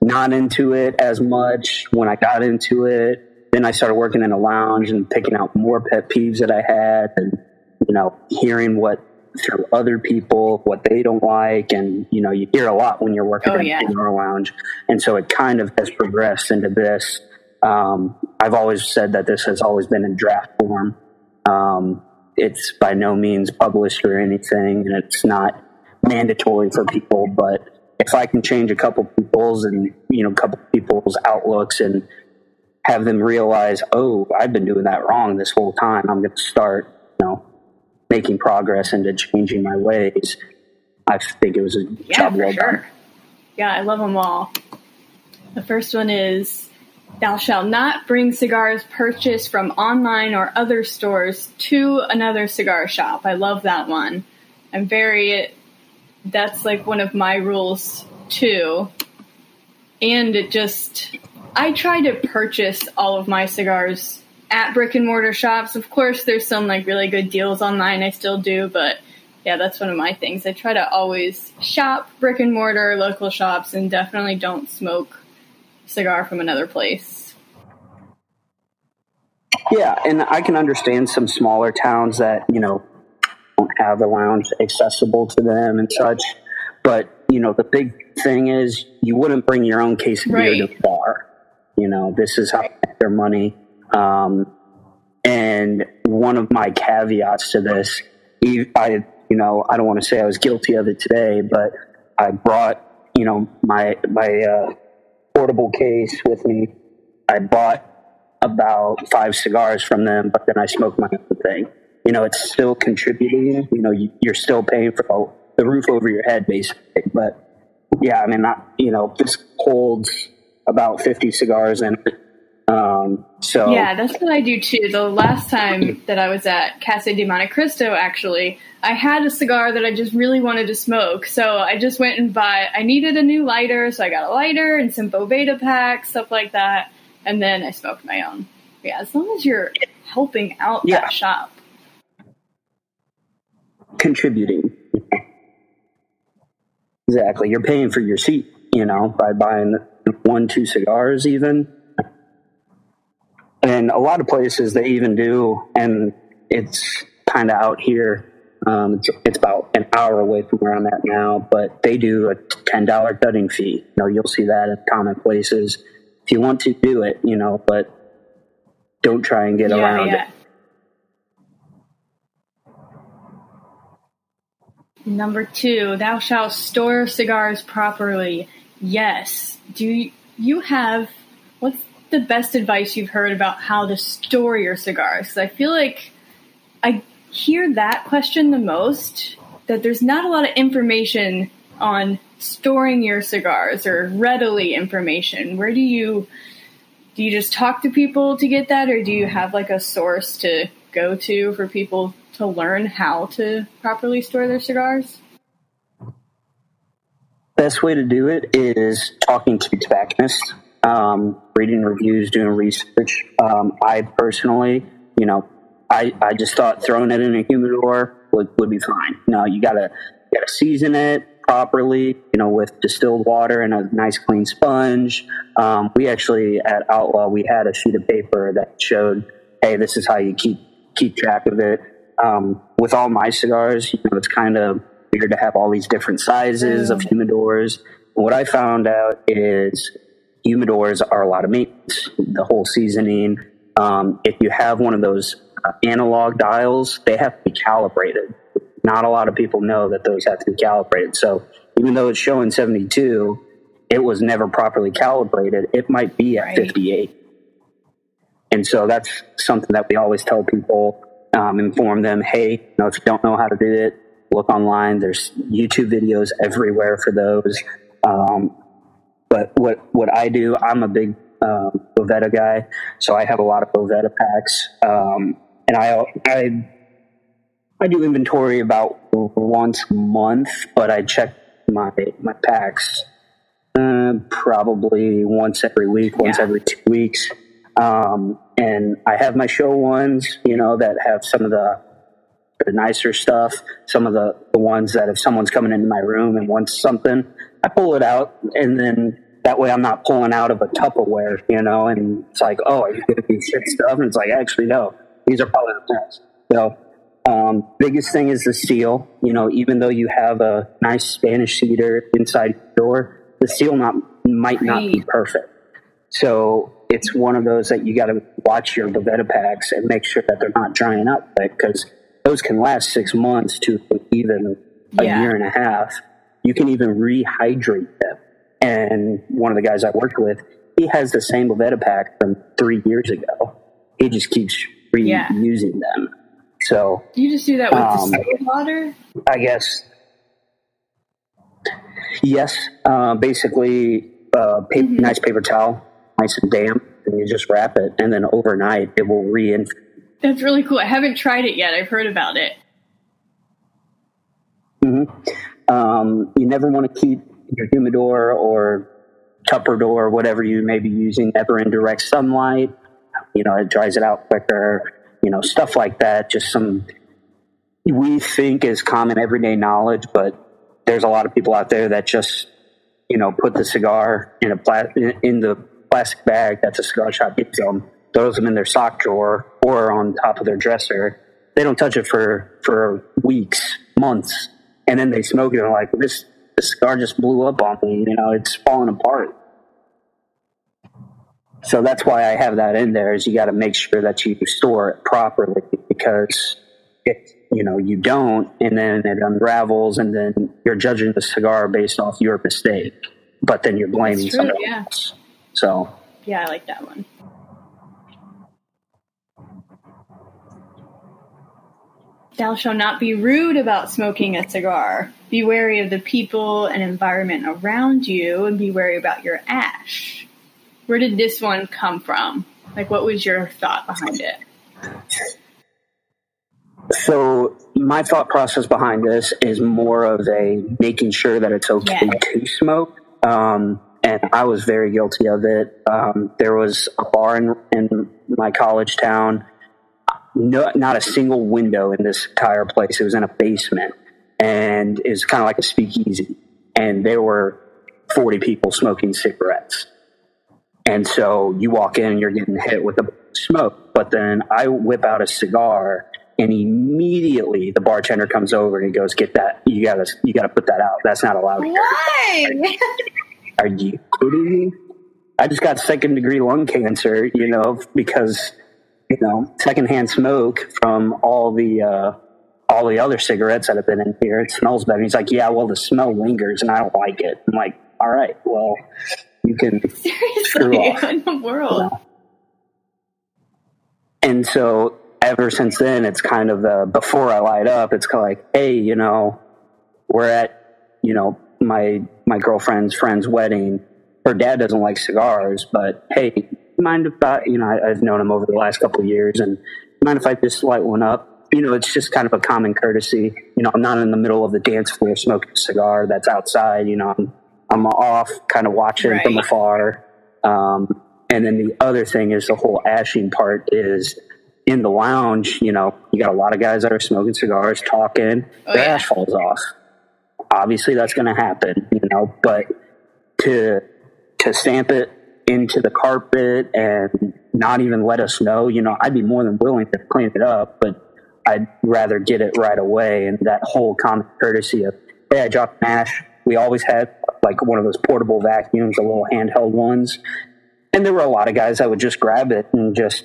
not into it as much, when I got into it, then I started working in a lounge and picking out more pet peeves that I had, and you know, hearing what through other people what they don't like and you know you hear a lot when you're working oh, in yeah. a lounge and so it kind of has progressed into this um, i've always said that this has always been in draft form um, it's by no means published or anything and it's not mandatory for people but if i can change a couple people's and you know a couple people's outlooks and have them realize oh i've been doing that wrong this whole time i'm going to start you know making progress into changing my ways, I think it was a yeah, job well sure. done. Yeah, I love them all. The first one is Thou shalt not bring cigars purchased from online or other stores to another cigar shop. I love that one. I'm very, that's like one of my rules too. And it just, I try to purchase all of my cigars at brick and mortar shops. Of course, there's some like really good deals online. I still do, but yeah, that's one of my things. I try to always shop brick and mortar local shops and definitely don't smoke cigar from another place. Yeah, and I can understand some smaller towns that, you know, have a lounge accessible to them and such. But, you know, the big thing is you wouldn't bring your own case of beer to the bar. You know, this is how they make their money um, and one of my caveats to this, I, you know, I don't want to say I was guilty of it today, but I brought, you know, my, my, uh, portable case with me. I bought about five cigars from them, but then I smoked my own thing. You know, it's still contributing. You know, you, are still paying for the roof over your head, basically. But yeah, I mean, not, you know, this holds about 50 cigars and um, so yeah, that's what I do too. The last time that I was at Casa de Montecristo, actually, I had a cigar that I just really wanted to smoke. So I just went and bought. I needed a new lighter, so I got a lighter and some Boveda packs, stuff like that, and then I smoked my own. Yeah, as long as you're helping out yeah. that shop, contributing. Exactly, you're paying for your seat, you know, by buying one, two cigars, even and a lot of places they even do, and it's kind of out here. Um, it's, it's, about an hour away from where I'm at now, but they do a ten dollar cutting fee. You know, you'll see that in common places. If you want to do it, you know, but don't try and get yeah, around yeah. it. Number two, thou shalt store cigars properly. Yes. Do you have what's the best advice you've heard about how to store your cigars? Because I feel like I hear that question the most. That there's not a lot of information on storing your cigars or readily information. Where do you do you just talk to people to get that, or do you have like a source to go to for people to learn how to properly store their cigars? Best way to do it is talking to tobacconists, um, reading reviews, doing research. Um, I personally, you know, I, I just thought throwing it in a humidor would, would be fine. No, you gotta you gotta season it properly, you know, with distilled water and a nice clean sponge. Um, we actually at Outlaw we had a sheet of paper that showed, hey, this is how you keep keep track of it. Um, with all my cigars, you know, it's kind of weird to have all these different sizes of humidors. what I found out is humidors are a lot of maintenance. The whole seasoning. Um, if you have one of those uh, analog dials, they have to be calibrated. Not a lot of people know that those have to be calibrated. So even though it's showing 72, it was never properly calibrated. It might be at right. 58. And so that's something that we always tell people, um, inform them, hey, you know, if you don't know how to do it, look online. There's YouTube videos everywhere for those. Um, but what, what I do, I'm a big um, guy, so I have a lot of Boveda packs. Um, and I, I, I do inventory about once a month, but I check my, my packs uh, probably once every week, once yeah. every two weeks. Um, and I have my show ones, you know, that have some of the, the nicer stuff, some of the, the ones that if someone's coming into my room and wants something, I pull it out and then that way I'm not pulling out of a Tupperware, you know, and it's like, oh, are you going to be shit stuff? And it's like, actually, no, these are probably the best. So, um, biggest thing is the seal. You know, even though you have a nice Spanish cedar inside your door, the seal not might not be perfect. So it's one of those that you got to watch your Boveda packs and make sure that they're not drying up because those can last six months to even a yeah. year and a half. You can even rehydrate them. And one of the guys I worked with, he has the same Boveda pack from three years ago. He just keeps reusing yeah. them. So you just do that with um, distilled water. I guess. Yes, uh, basically, uh, paper, mm-hmm. nice paper towel nice and damp, and you just wrap it, and then overnight it will re That's really cool. I haven't tried it yet. I've heard about it. Mm-hmm. Um, you never want to keep your humidor or Tupper door, whatever you may be using, ever in direct sunlight. You know, it dries it out quicker. You know, stuff like that. Just some we think is common everyday knowledge, but there's a lot of people out there that just you know put the cigar in a pla- in the plastic bag that the cigar shop gives them, throws them in their sock drawer or on top of their dresser. They don't touch it for for weeks, months, and then they smoke it and like this. The cigar just blew up on me. You know, it's falling apart. So that's why I have that in there. Is you got to make sure that you store it properly because if you know you don't, and then it unravels, and then you're judging the cigar based off your mistake, but then you're blaming someone yeah. else. So yeah, I like that one. Thou shalt not be rude about smoking a cigar. Be wary of the people and environment around you, and be wary about your ash. Where did this one come from? Like, what was your thought behind it? So, my thought process behind this is more of a making sure that it's okay yeah. to smoke. Um, and I was very guilty of it. Um, there was a bar in, in my college town, no, not a single window in this entire place. It was in a basement, and it was kind of like a speakeasy. And there were 40 people smoking cigarettes. And so you walk in and you're getting hit with the smoke. But then I whip out a cigar and immediately the bartender comes over and he goes, "Get that! You gotta, you gotta put that out. That's not allowed." Why? *laughs* Are you kidding me? I just got second degree lung cancer, you know, because, you know, secondhand smoke from all the, uh, all the other cigarettes that have been in here, it smells better. He's like, yeah, well, the smell lingers and I don't like it. I'm like, all right, well, you can *laughs* Seriously, screw off. in the world. And so ever since then, it's kind of the before I light up, it's kind of like, hey, you know, we're at, you know, my my girlfriend's friend's wedding. Her dad doesn't like cigars, but hey, mind if I, you know, I, I've known him over the last couple of years, and mind if I just light one up? You know, it's just kind of a common courtesy. You know, I'm not in the middle of the dance floor smoking a cigar that's outside. You know, I'm I'm off, kind of watching from afar. Um, and then the other thing is the whole ashing part is in the lounge. You know, you got a lot of guys that are smoking cigars, talking. Oh, their yeah. ash falls off. Obviously, that's going to happen. You know, but to to stamp it into the carpet and not even let us know, you know, I'd be more than willing to clean it up, but I'd rather get it right away. And that whole common courtesy of, hey, I dropped ash. We always had like one of those portable vacuums, the little handheld ones. And there were a lot of guys that would just grab it and just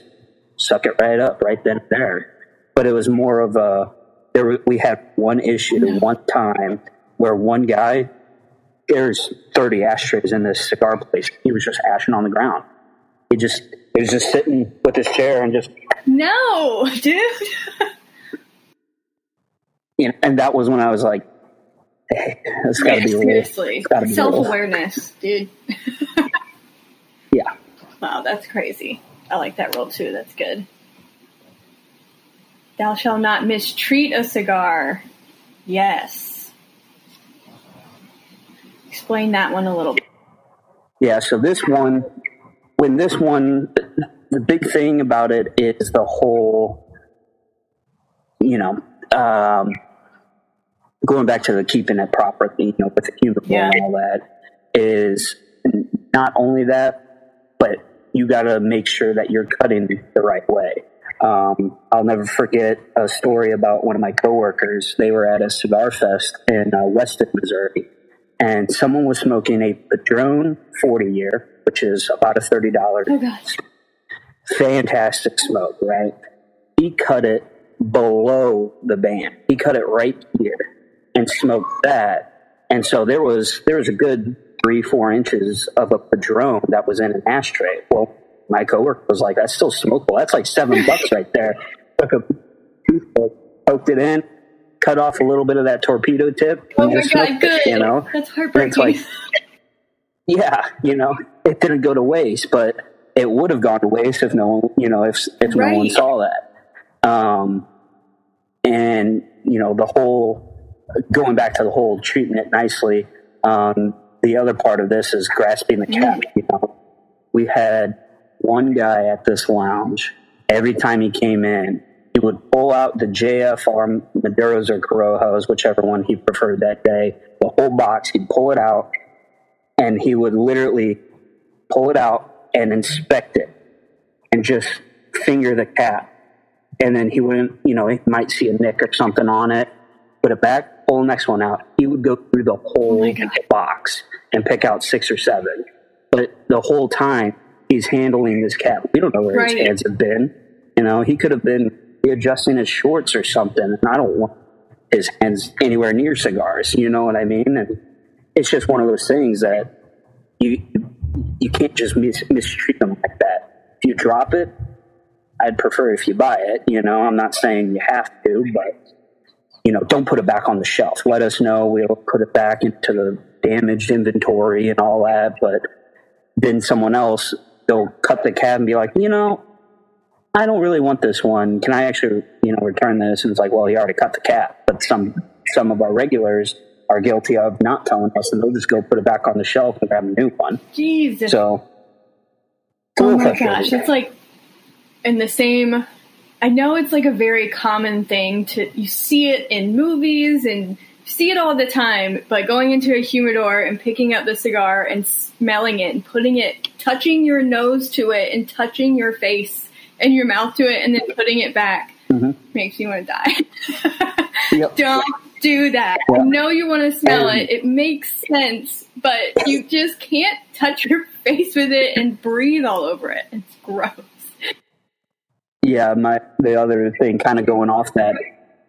suck it right up right then and there. But it was more of a, there we had one issue one time where one guy there's 30 ashtrays in this cigar place. He was just ashing on the ground. He just he was just sitting with his chair and just No, *laughs* dude. you know, and that was when I was like, hey, it's got to Yeah, be seriously. Gotta self awareness, dude. *laughs* Yeah. Wow, that's crazy. I like that rule too. That's good. Thou shalt not mistreat a cigar. Yes. Explain that one a little bit. Yeah, so this one, when this one, the big thing about it is the whole, you know, um, going back to the keeping it properly, you know, with the humidor Yeah. and all that, is not only that, but you got to make sure that you're cutting the right way. Um, I'll never forget a story about one of my coworkers. They were at a cigar fest in uh, Weston, Missouri, and someone was smoking a Padron 40 year, which is about a $30 Oh gosh. fantastic smoke, right? He cut it below the band. He cut it right here and smoked that. And so there was there was a good three, four inches of a padron that was in an ashtray. Well, my coworker was like, That's still smokable. That's like seven bucks right there. Took a toothpick, poked it in, cut off a little bit of that torpedo tip. Oh my god, smoked good. you know? That's heartbreaking. it's like, *laughs* yeah, you know, it didn't go to waste, but it would have gone to waste if no one, you know, if if no one saw that. Um, and you know, the whole going back to the whole treating it nicely. Um, the other part of this is grasping the cap. You know, we had one guy at this lounge. Every time he came in, he would pull out the JFR Maduros or Corojos, whichever one he preferred that day. The whole box, he'd pull it out, and he would literally pull it out and inspect it and just finger the cap. And then he wouldn't, you know, he might see a nick or something on it, put it back, pull the next one out. He would go through the whole oh God. box and pick out six or seven. But the whole time he's handling this cap, we don't know where Right. his hands have been. You know, he could have been adjusting his shorts or something. And I don't want his hands anywhere near cigars. You know what I mean? And it's just one of those things that you you can't just mis- mistreat them like that. If you drop it, I'd prefer if you buy it. You know, I'm not saying you have to, but you know, don't put it back on the shelf. Let us know. We'll put it back into the damaged inventory and all that. But then someone else, they'll cut the cap and be like, you know, I don't really want this one. Can I actually, you know, return this? And it's like, well, he already cut the cap. But some some of our regulars are guilty of not telling us, and they'll just go put it back on the shelf and grab a new one. Jesus. So, Oh my gosh, it's like in the same. I know it's like a very common thing to you see it in movies and see it all the time. But going into a humidor and picking up the cigar and smelling it and putting it, touching your nose to it and touching your face and your mouth to it and then putting it back Mhm. makes me want to die. *laughs* Yep. Don't do that. Yeah. I know you want to smell And- it. It makes sense, but you just can't touch your *laughs* face with it and breathe all over it. It's gross. Yeah, my the other thing, kind of going off that,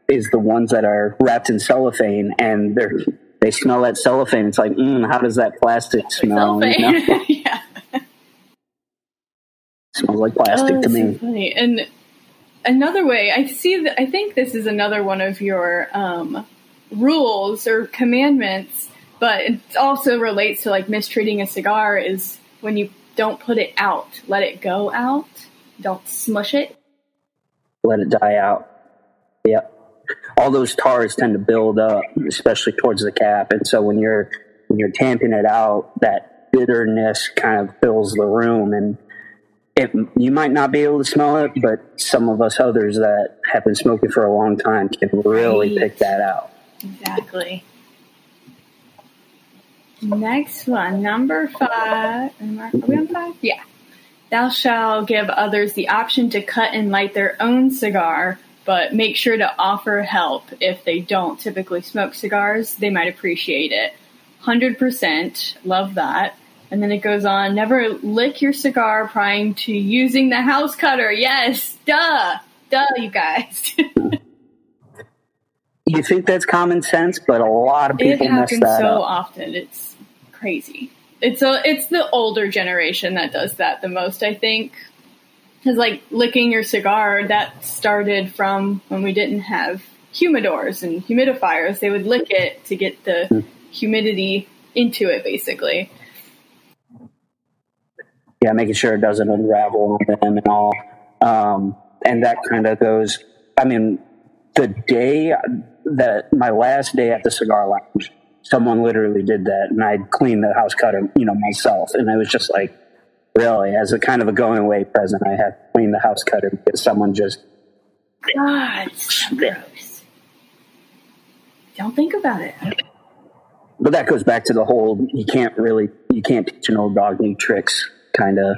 is the ones that are wrapped in cellophane and they're they smell that cellophane. It's like, mm, how does that plastic smell? You know? *laughs* yeah. Smells like plastic oh, to me. So funny. And another way, I see that I think this is another one of your um, rules or commandments, but it also relates to like mistreating a cigar is when you don't put it out, let it go out. Don't smush it. Let it die out. Yep all those tars tend to build up, especially towards the cap. And so when you're when you're tamping it out, that bitterness kind of fills the room, and it, you might not be able to smell it, but some of us others that have been smoking for a long time can really right. pick that out. Exactly. Next one, number five. Are we on five? Yeah. Thou shalt give others the option to cut and light their own cigar but make sure to offer help if they don't typically smoke cigars. They might appreciate it. 100%. Love that. And then it goes on never lick your cigar prior to using the house cutter. Yes, duh. Duh, you guys. *laughs* you think that's common sense, but a lot of people it happens mess that so up. often. It's crazy. It's a, it's the older generation that does that the most, I think because like licking your cigar that started from when we didn't have humidors and humidifiers they would lick it to get the mm. humidity into it basically yeah making sure it doesn't unravel on them and all um, and that kind of goes i mean the day that my last day at the cigar lounge someone literally did that and i cleaned the house cutter you know myself and i was just like really as a kind of a going away present. I had to clean the house cutter because someone just. God, so gross. Don't think about it. But that goes back to the whole you can't really you can't teach an old dog new tricks kind of.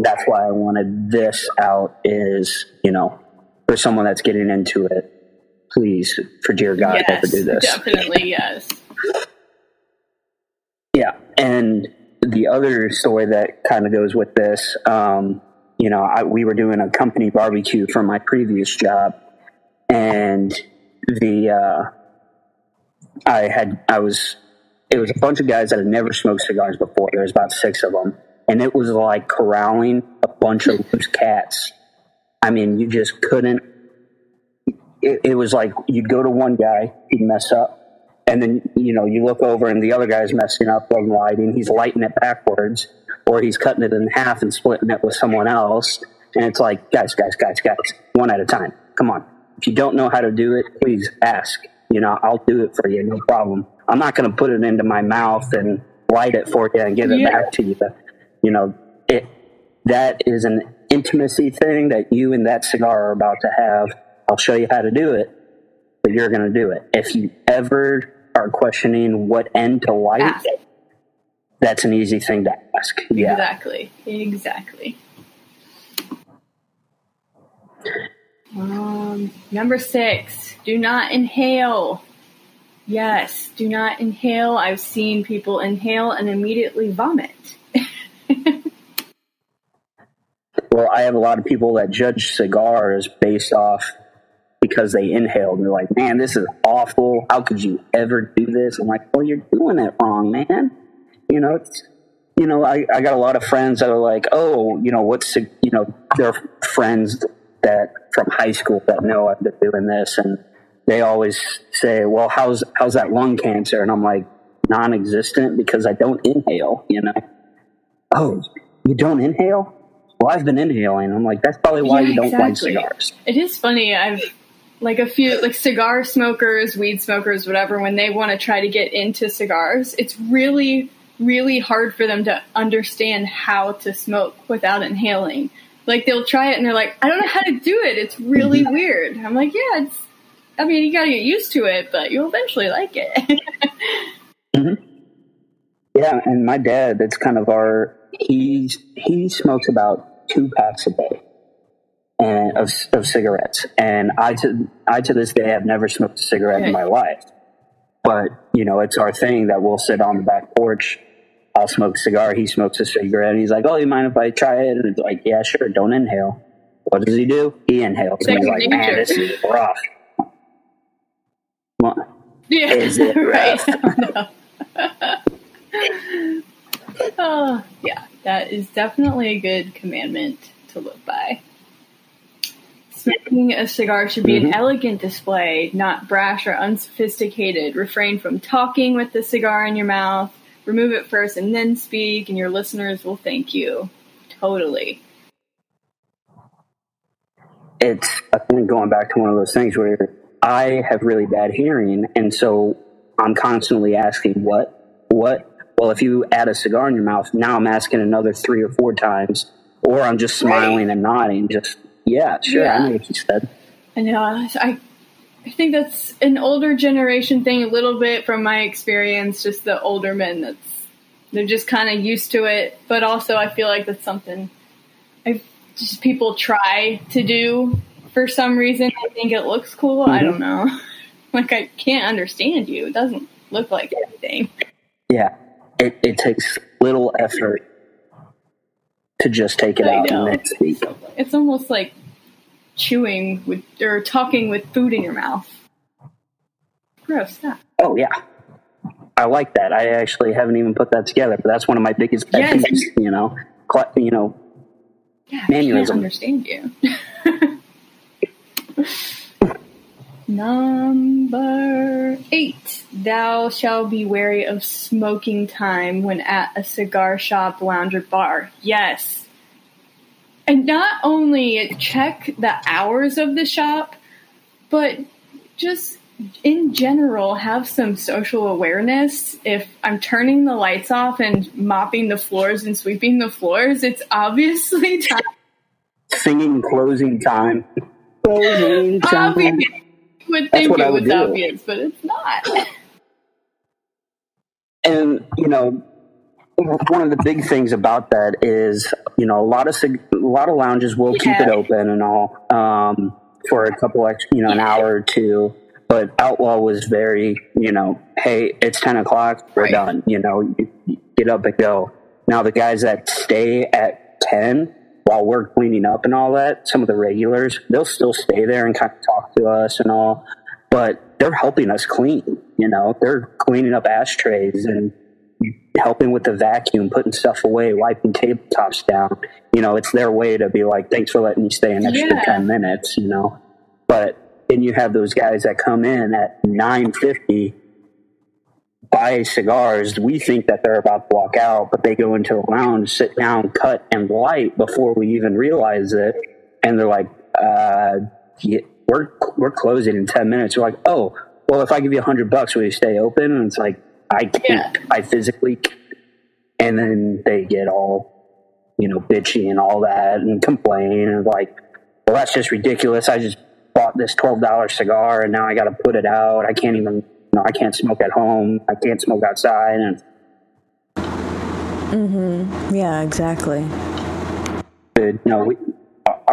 That's why I wanted this out is you know for someone that's getting into it. Please, for dear God, yes, never do this. Definitely, yes. Yeah, and the other story that kind of goes with this, um, you know, I, we were doing a company barbecue for my previous job, and the uh, I had I was it was a bunch of guys that had never smoked cigars before. There was about six of them, and it was like corralling a bunch of loose cats. I mean, you just couldn't. It, it was like you'd go to one guy, he'd mess up, and then you know you look over and the other guy's messing up on lighting he's lighting it backwards or he's cutting it in half and splitting it with someone else and it's like guys guys guys guys one at a time come on if you don't know how to do it please ask you know i'll do it for you no problem i'm not going to put it into my mouth and light it for you and give it yeah. back to you you know it that is an intimacy thing that you and that cigar are about to have i'll show you how to do it but you're going to do it if you ever are questioning what end to light, ask. that's an easy thing to ask. Yeah. Exactly. Exactly. Um, number six, do not inhale. Yes, do not inhale. I've seen people inhale and immediately vomit. Well, I have a lot of people that judge cigars based off because they inhaled and they're like, man, this is awful. How could you ever do this? I'm like, well, you're doing it wrong, man. You know, it's, you know, I, I got a lot of friends that are like, oh, you know, what's, you know, they're friends that from high school that know I've been doing this. And they always say, well, how's, how's that lung cancer? And I'm like, non existent because I don't inhale, you know? Oh, you don't inhale? Well, I've been inhaling. I'm like, that's probably why yeah, you don't exactly. like cigars. It is funny. I've like a few like cigar smokers, weed smokers, whatever, when they want to try to get into cigars, it's really really hard for them to understand how to smoke without inhaling. Like they'll try it and they're like, I don't know how to do it. It's really mm-hmm. weird. I'm like, yeah, it's. I mean, you got to get used to it, but you'll eventually like it. *laughs* mm-hmm. Yeah, and my dad, that's kind of our. He's he smokes about two packs a day and of, of cigarettes. And I to I to this day have never smoked a cigarette in my life. But you know, it's our thing that we'll sit on the back porch. I'll smoke a cigar. He smokes a cigarette. And he's like, "Oh, you mind if I try it?" And it's like, "Yeah, sure. Don't inhale." What does he do? He inhales. And he's like, "Man, this is rough." Well, Yeah, Is it *laughs* right. *laughs* *laughs* oh, *laughs* yeah, that is definitely a good commandment to live by. Smoking a cigar should be an Mhm. elegant display, not brash or unsophisticated. Refrain from talking with the cigar in your mouth. Remove it first and then speak, and your listeners will thank you. Totally. it's I think going back to one of those things where I have really bad hearing, and so I'm constantly asking what, what. Well, if you add a cigar in your mouth, now I'm asking another three or four times, or I'm just smiling and nodding. Just yeah, sure, Yeah. I know what you said. I know. I, I think that's an older generation thing, a little bit from my experience. Just the older men, that's they're just kind of used to it. But also, I feel like that's something I just people try to do for some reason. I think it looks cool. I mm-hmm. don't know. *laughs* like I can't understand you. It doesn't look like anything. Yeah, it, it takes little effort to just take it I out know. and then speak. It's almost like chewing with or talking with food in your mouth. Gross. Oh yeah, I like that. I actually haven't even put that together, but that's one of my biggest pet Yes. peeves. You know, Cla- you know, Yeah, I understand you. *laughs* Number eight. Thou shall be wary of smoking time when at a cigar shop, lounge, or bar. Yes. And not only check the hours of the shop, but just in general have some social awareness. If I'm turning the lights off and mopping the floors and sweeping the floors, it's obviously *laughs* time singing closing time. Closing time. obvious. Would think it would was obvious, but it's not. *laughs* And you know, one of the big things about that is, you know, a lot of a lot of lounges will keep it open and all um, for a couple extra, you know, an hour or two. But Outlaw was very, you know, hey, it's ten o'clock, we're Right. done. You know, get up and go. Now the guys that stay at ten while we're cleaning up and all that, some of the regulars, they'll still stay there and kind of talk to us and all, but they're helping us clean. You know, they're cleaning up ashtrays and helping with the vacuum, putting stuff away, wiping tabletops down. You know, it's their way to be like, thanks for letting me stay an extra Yeah. 10 minutes, you know. But then you have those guys that come in at 9.50, buy cigars. We think that they're about to walk out, but they go into the lounge, sit down, cut, and light before we even realize it. And they're like, uh, yeah, we're, we're closing in 10 minutes. We're like, oh, well, if I give you a hundred bucks, will you stay open? And it's like, I can't, I physically can't. And then they get all, you know, bitchy and all that and complain and like, well, that's just ridiculous. I just bought this $12 cigar and now I got to put it out. I can't even, you know, I can't smoke at home. I can't smoke outside. And mm-hmm. Yeah, exactly. you know, we,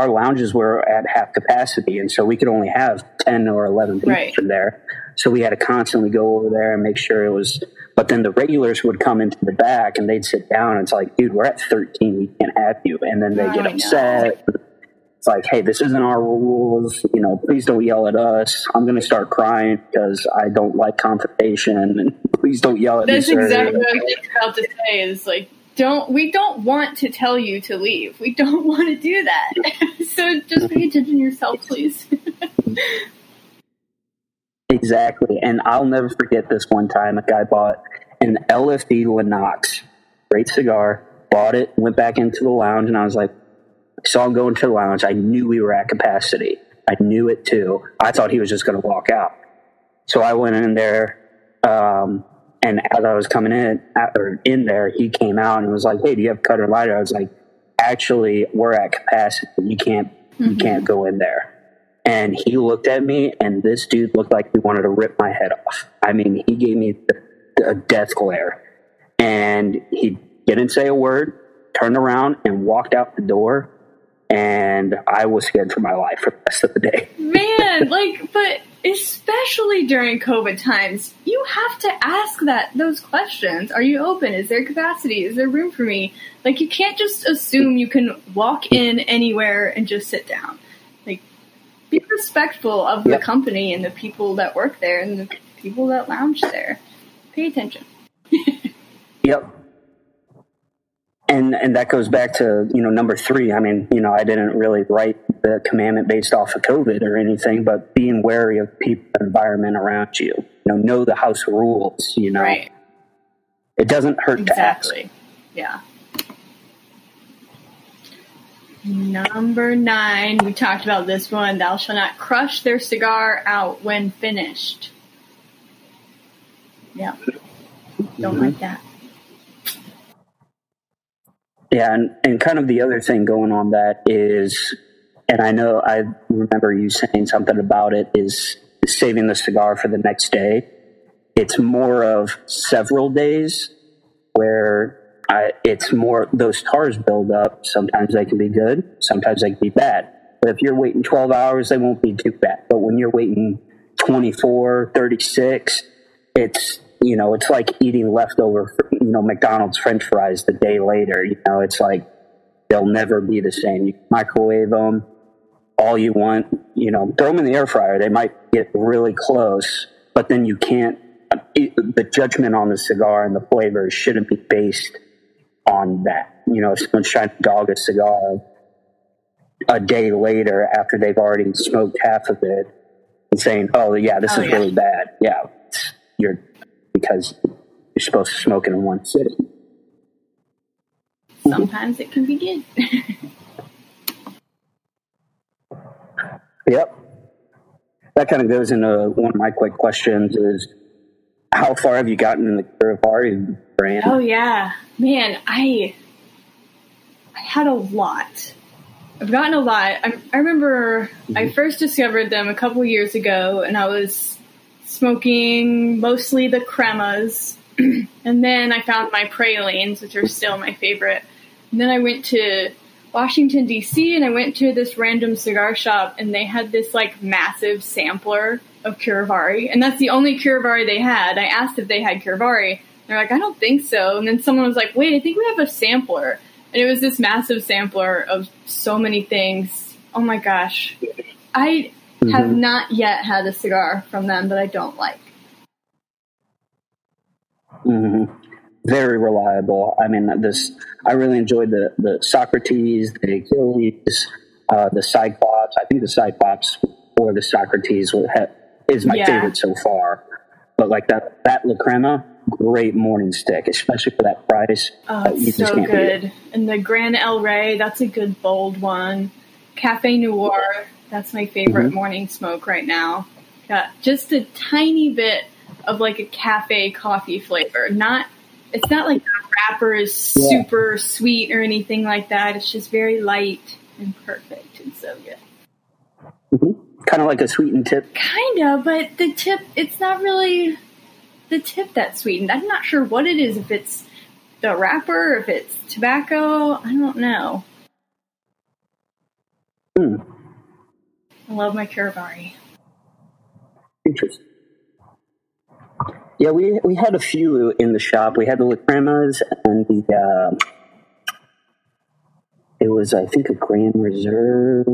our lounges were at half capacity, and so we could only have ten or eleven people Right. in there. So we had to constantly go over there and make sure it was. But then the regulars would come into the back and they'd sit down. And it's like, dude, we're at thirteen. We can't have you. And then they Oh, get upset. It's like, hey, this isn't our rules. You know, please don't yell at us. I'm going to start crying because I don't like confrontation. And *laughs* please don't yell at That's me. sir. exactly what I was about to say. Is like, don't we don't want to tell you to leave. We don't *laughs* want to do that. *laughs* so just pay attention to yourself, please. *laughs* Exactly. And I'll never forget this one time a guy bought an LFD Lennox, great cigar, bought it, went back into the lounge, and I was like, I saw him go into the lounge. I knew we were at capacity. I knew it too. I thought he was just going to walk out. So I went in there, um, and as I was coming in, or in there, he came out and was like, "Hey, do you have cutter lighter?" I was like, "Actually, we're at capacity. You can't, you mm-hmm. can't go in there." And he looked at me, and this dude looked like he wanted to rip my head off. I mean, he gave me a death glare, and he didn't say a word, turned around, and walked out the door. And I was scared for my life for the rest of the day. Man, *laughs* like, but especially during COVID times, you have to ask that those questions. Are you open? Is there capacity? Is there room for me? Like, you can't just assume you can walk in anywhere and just sit down. Like, be respectful of the company and the people that work there and the people that lounge there. Pay attention. *laughs* yep. And and that goes back to you know number three. I mean, you know, I didn't really write the commandment based off of COVID or anything, but being wary of people, environment around you. You know, know the house rules. You know, right. it doesn't hurt exactly. Yeah. Number nine, we talked about this one. Thou shalt not crush their cigar out when finished. Yeah. Don't mm-hmm. like that. Yeah, and, and kind of the other thing going on that is, and I know I remember you saying something about it, is saving the cigar for the next day. It's more of several days where I, it's more those tars build up. Sometimes they can be good, sometimes they can be bad. But if you're waiting 12 hours, they won't be too bad. But when you're waiting 24, 36, it's you know it's like eating leftover you know McDonald's French fries the day later. You know it's like they'll never be the same. You microwave them all you want. You know, throw them in the air fryer. They might get really close, but then you can't. The judgment on the cigar and the flavors shouldn't be based on that. You know, if someone's trying to dog a cigar a day later after they've already smoked half of it and saying, "Oh, yeah, this oh, is yeah. really bad." Yeah, you're because you're supposed to smoke it in one sitting. Sometimes it can be good. *laughs* yep. That kind of goes into one of my quick questions: is how far have you gotten in the Curivari brand? Oh yeah, man, I I had a lot. I've gotten a lot. I, I remember mm-hmm. I first discovered them a couple years ago, and I was smoking mostly the cremas, *clears throat* and then I found my pralines, which are still my favorite. And then I went to Washington D.C. and I went to this random cigar shop, and they had this like massive sampler of Curivari, and that's the only Curivari they had. I asked if they had Curivari. They're like, I don't think so. And then someone was like, Wait, I think we have a sampler, and it was this massive sampler of so many things. Oh my gosh, I mm-hmm. have not yet had a cigar from them that I don't like. Mm-hmm. Very reliable. I mean, this I really enjoyed the the Socrates, the Achilles, uh, the Cyclops. I think the Cyclops or the Socrates is my yeah. favorite so far. But like that that La Crema, great morning stick, especially for that price. Oh, it's so good. And the Gran El Rey, that's a good bold one. Cafe Noir, that's my favorite mm-hmm. morning smoke right now. Got just a tiny bit of like a cafe coffee flavor. Not it's not like the wrapper is yeah. super sweet or anything like that. It's just very light and perfect and so good. Mm-hmm kind of like a sweetened tip. Kind of, but the tip, it's not really the tip that's sweetened. I'm not sure what it is, if it's the wrapper, if it's tobacco. I don't know. Hmm. I love my Curivari. Interesting. Yeah, we we had a few in the shop. We had the La Cremas and the uh, it was I think a Grand Reserve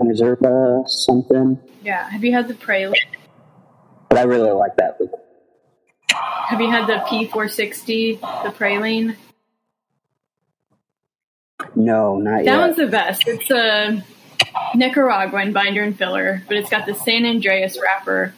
Reserva something. Yeah. Have you had the Praline? But I really like that. Have you had the P460, the Praline? No, not that yet. That one's the best. It's a Nicaraguan binder and filler, but it's got the San Andrés wrapper.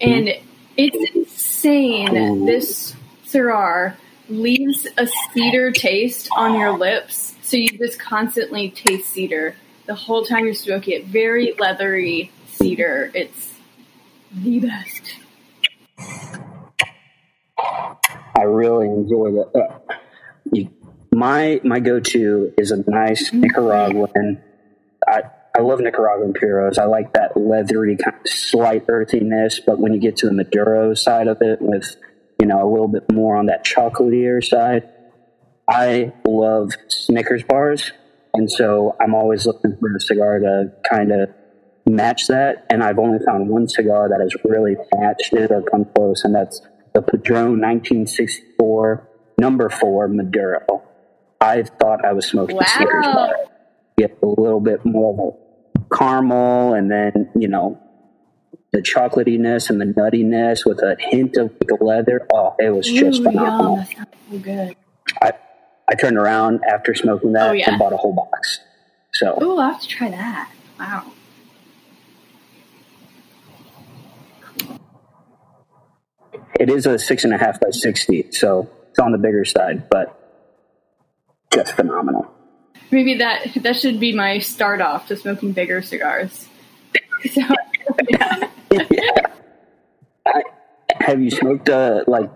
And it's insane. Mm. This Syrah leaves a cedar taste on your lips, so you just constantly taste cedar the whole time you're smoking it. Very leathery cedar. It's the best. I really enjoy that. Uh, my my go to is a nice mm-hmm. Nicaraguan. I love Nicaraguan puros. I like that leathery kind of slight earthiness, but when you get to the Maduro side of it, with you know a little bit more on that chocolatier side, I love Snickers bars. And so I'm always looking for a cigar to kind of match that. And I've only found one cigar that has really matched it or come close, and that's the Padron 1964 number four Maduro. I thought I was smoking wow. a Snickers bar. Get a little bit more caramel and then, you know, the chocolatiness and the nuttiness with a hint of the leather. Oh, it was just Ooh, phenomenal. yum, that so good. I, I turned around after smoking that Oh, yeah. and bought a whole box. So, oh, I'll have to try that. Wow. it is a six and a half by 60. So, it's on the bigger side, but just phenomenal. Maybe that that should be my start off to smoking bigger cigars. *laughs* So, yeah. I, have you smoked, uh, like,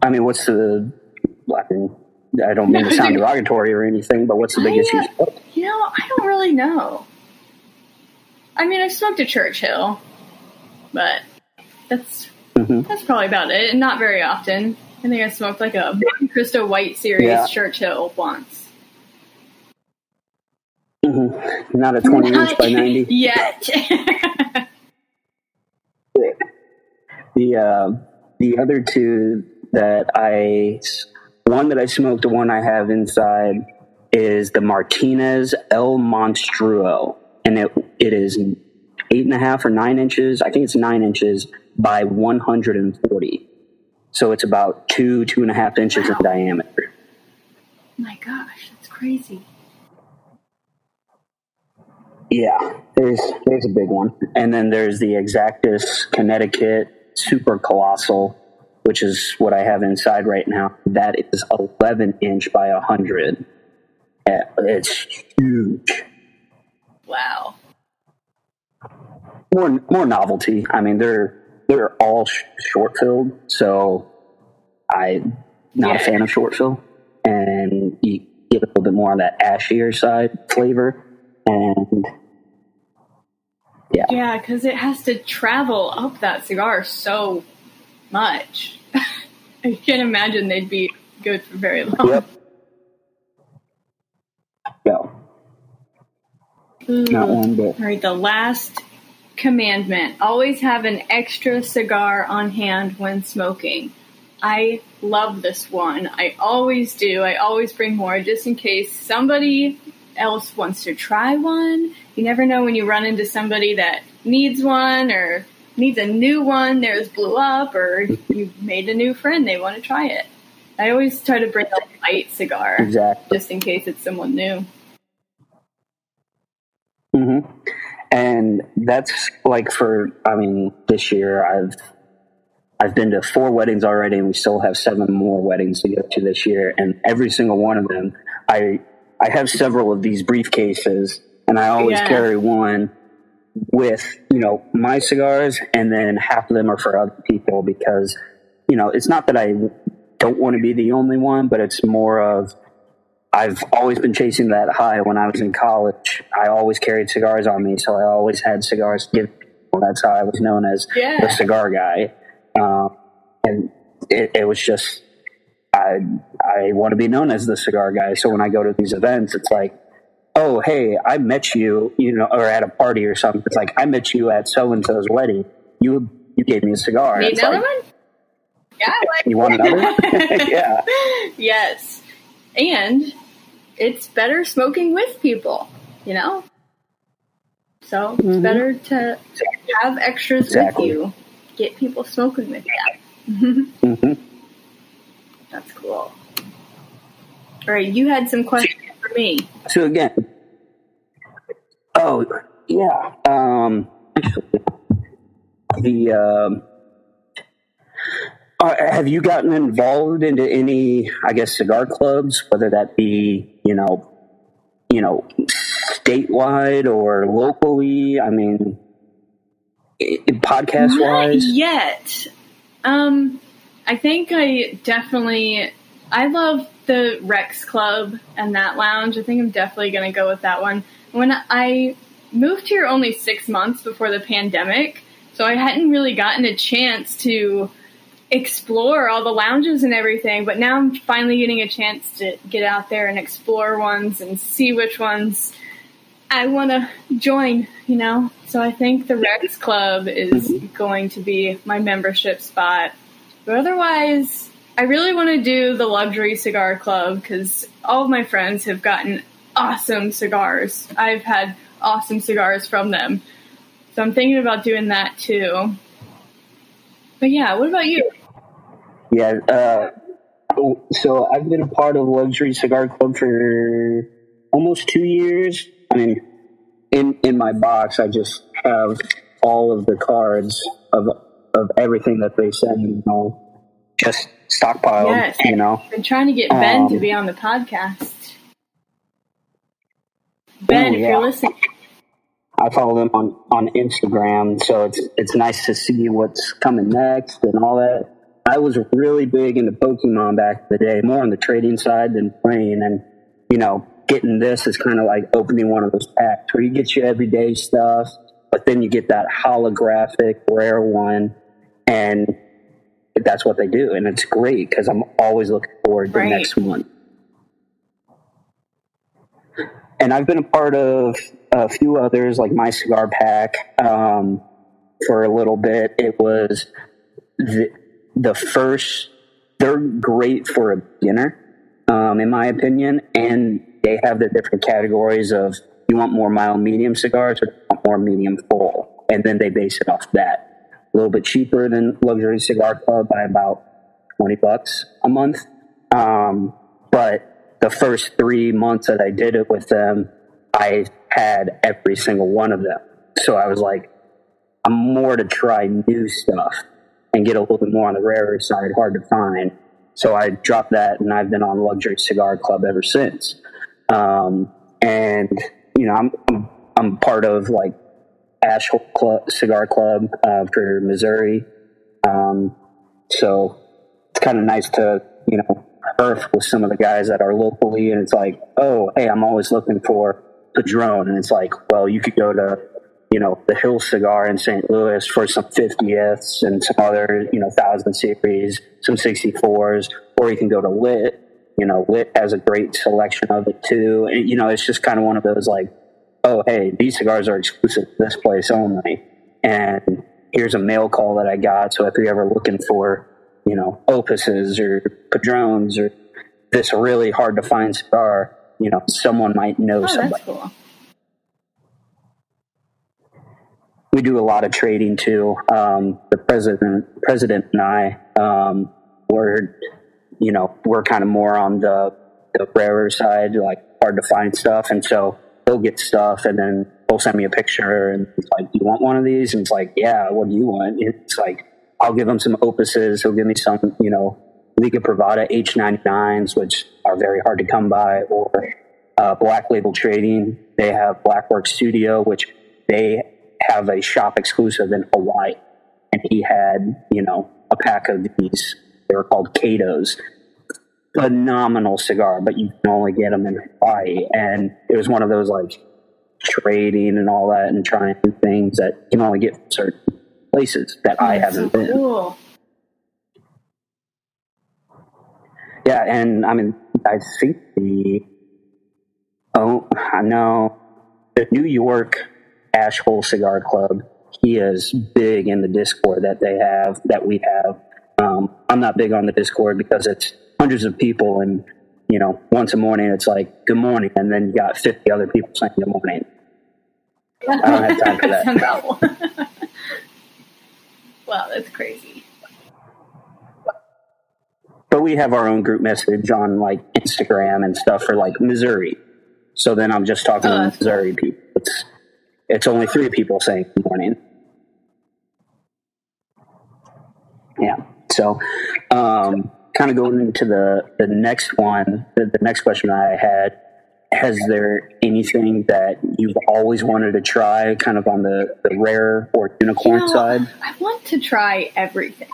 I mean, what's the, I, mean, I don't mean to sound *laughs* derogatory or anything, but what's the biggest I, you uh. You know, I don't really know. I mean, I smoked a Churchill, but that's Mhm. that's probably about it. Not very often. I think I smoked like a Montecristo White Series Yeah. Churchill once. Mhm. Not a 20 inch by 90. *laughs* Yet. *laughs* The uh, the other two that I one that I smoked, the one I have inside is the Martinez El Monstruo, and it it is eight and a half or nine inches. I think it's nine inches by one hundred and forty. So it's about two two and a half inches Wow. in diameter. My gosh, that's crazy. Yeah, there's there's a big one, and then there's the Exactus Connecticut Super Colossal, which is what I have inside right now. That is 11 inch by 100. Yeah, It's huge. Wow. More more novelty. I mean, they're they're all sh- short filled, so I'm not a fan of short fill, and you get a little bit more on that ashier side flavor, and Yeah, because it has to travel up that cigar so much. *laughs* I can't imagine they'd be good for very long. yep. Go. Ooh. Not one bit. All right, the last commandment always have an extra cigar on hand when smoking. I love this one. I always do. I always bring more just in case somebody else wants to try one. You never know when you run into somebody that needs one or needs a new one, theirs blew up, or you made a new friend, they want to try it. I always try to bring a light cigar Exactly. just in case it's someone new. hmm And that's like for I mean, this year I've I've been to four weddings already, and we still have seven more weddings to go to this year. And every single one of them, I I have several of these briefcases, and I always Yeah. carry one with you know my cigars, and then half of them are for other people because you know it's not that I don't want to be the only one, but it's more of I've always been chasing that high when I was in college. I always carried cigars on me, so I always had cigars to give people. That's how I was known as Yeah. the cigar guy. Um, and it, it was just, I, I want to be known as the cigar guy. So when I go to these events, it's like, oh, hey, I met you, you know, or at a party or something. It's like, I met you at so and so's wedding. You, you gave me a cigar. Need another like, one? Yeah, like You want another *laughs* *laughs* yeah. Yes. And it's better smoking with people, you know? So it's Mhm. better to have extras Exactly. with you. Get people smoking with you. *laughs* hmm That's cool. All right, you had some questions for me. So again, oh yeah, um, actually, the um, uh, have you gotten involved into any, I guess, cigar clubs, whether that be you know, you know, statewide or locally? I mean, podcast wise. yet. Um, I think I definitely. I love the Rex Club and that lounge. I think I'm definitely going to go with that one. When I moved here only six months before the pandemic, so I hadn't really gotten a chance to explore all the lounges and everything. But now I'm finally getting a chance to get out there and explore ones and see which ones I want to join, you know? So I think the Rex Club is mm-hmm. going to be my membership spot. But otherwise, I really want to do the Luxury Cigar Club because all of my friends have gotten awesome cigars. I've had awesome cigars from them. So I'm thinking about doing that too. But yeah, what about you? Yeah, uh, so I've been a part of Luxury Cigar Club for almost two years. I mean, in in my box, I just have all of the cards of of everything that they send. You know, just stockpiled. Yes, you know, been trying to get Ben Um, to be on the podcast. Ben, Oh, if yeah. you're listening, I follow them on on Instagram, so it's it's nice to see what's coming next and all that. I was really big into Pokemon back in the day, more on the trading side than playing, and you know, getting this is kind of like opening one of those packs where you get your everyday stuff, but then you get that holographic rare one, and that's what they do, and it's great because I'm always looking forward to Right. next one and I've been a part of a few others, like my cigar pack, um, for a little bit. It was the, the first. They're great for a beginner, um, in my opinion, and they have the different categories of you want more mild medium cigars or you want more medium full, and then they base it off that. A little bit cheaper than Luxury Cigar Club by about twenty bucks a month. Um, but the first three months that I did it with them, I had every single one of them. So I was like, I'm more to try new stuff and get a little bit more on the rarer side, hard to find. So I dropped that and I've been on Luxury Cigar Club ever since. Um, and, you know, I'm, I'm part of like Ash Club, Cigar Club uh, for Missouri. Um, so it's kind of nice to, you know, earth with some of the guys that are locally. And it's like, oh, hey, I'm always looking for Padron. And it's like, well, you could go to, you know, the Hill Cigar in St. Louis for some 50ths and some other, you know, 1000 series, some 64s, or you can go to Lit. You know, Lit has a great selection of it too. And, you know, it's just kind of one of those like, oh, hey, these cigars are exclusive to this place only. And here's a mail call that I got. So if you're ever looking for, you know, opuses or padrones or this really hard to find cigar, you know, someone might know oh, somebody. that's cool. we do a lot of trading too. Um, the president, president and I, um, we're, you know, we're kind of more on the, the rarer side, like hard to find stuff. And so he'll get stuff and then he'll send me a picture and it's like, do you want one of these? And it's like, yeah, what do you want? It's like, I'll give him some opuses. He'll give me some, you know, Liga Privada H99s, which are very hard to come by or, uh, Black Label Trading. They have Blackwork Studio, which they have a shop exclusive in Hawaii. And he had, you know, a pack of these. They were called Kato's. Phenomenal cigar, but you can only get them in Hawaii. And it was one of those like trading and all that and trying things that you can only get from certain places that I haven't so been. cool. Yeah, and I mean, I think the oh, I know the New York Ash Hole Cigar Club. He is big in the Discord that they have, that we have. Um, I'm not big on the Discord because it's hundreds of people, and you know, once a morning it's like good morning, and then you got 50 other people saying good morning. I don't have time for that. *laughs* No. *laughs* wow, that's crazy. But we have our own group message on like Instagram and stuff for like Missouri. So then I'm just talking Oh, to that's cool. Missouri people. It's it's only three people saying good morning. Yeah. So um, kind of going into the the next one, the, the next question I had. Has there anything that you've always wanted to try, kind of on the, the rare or unicorn You know, side? I want to try everything.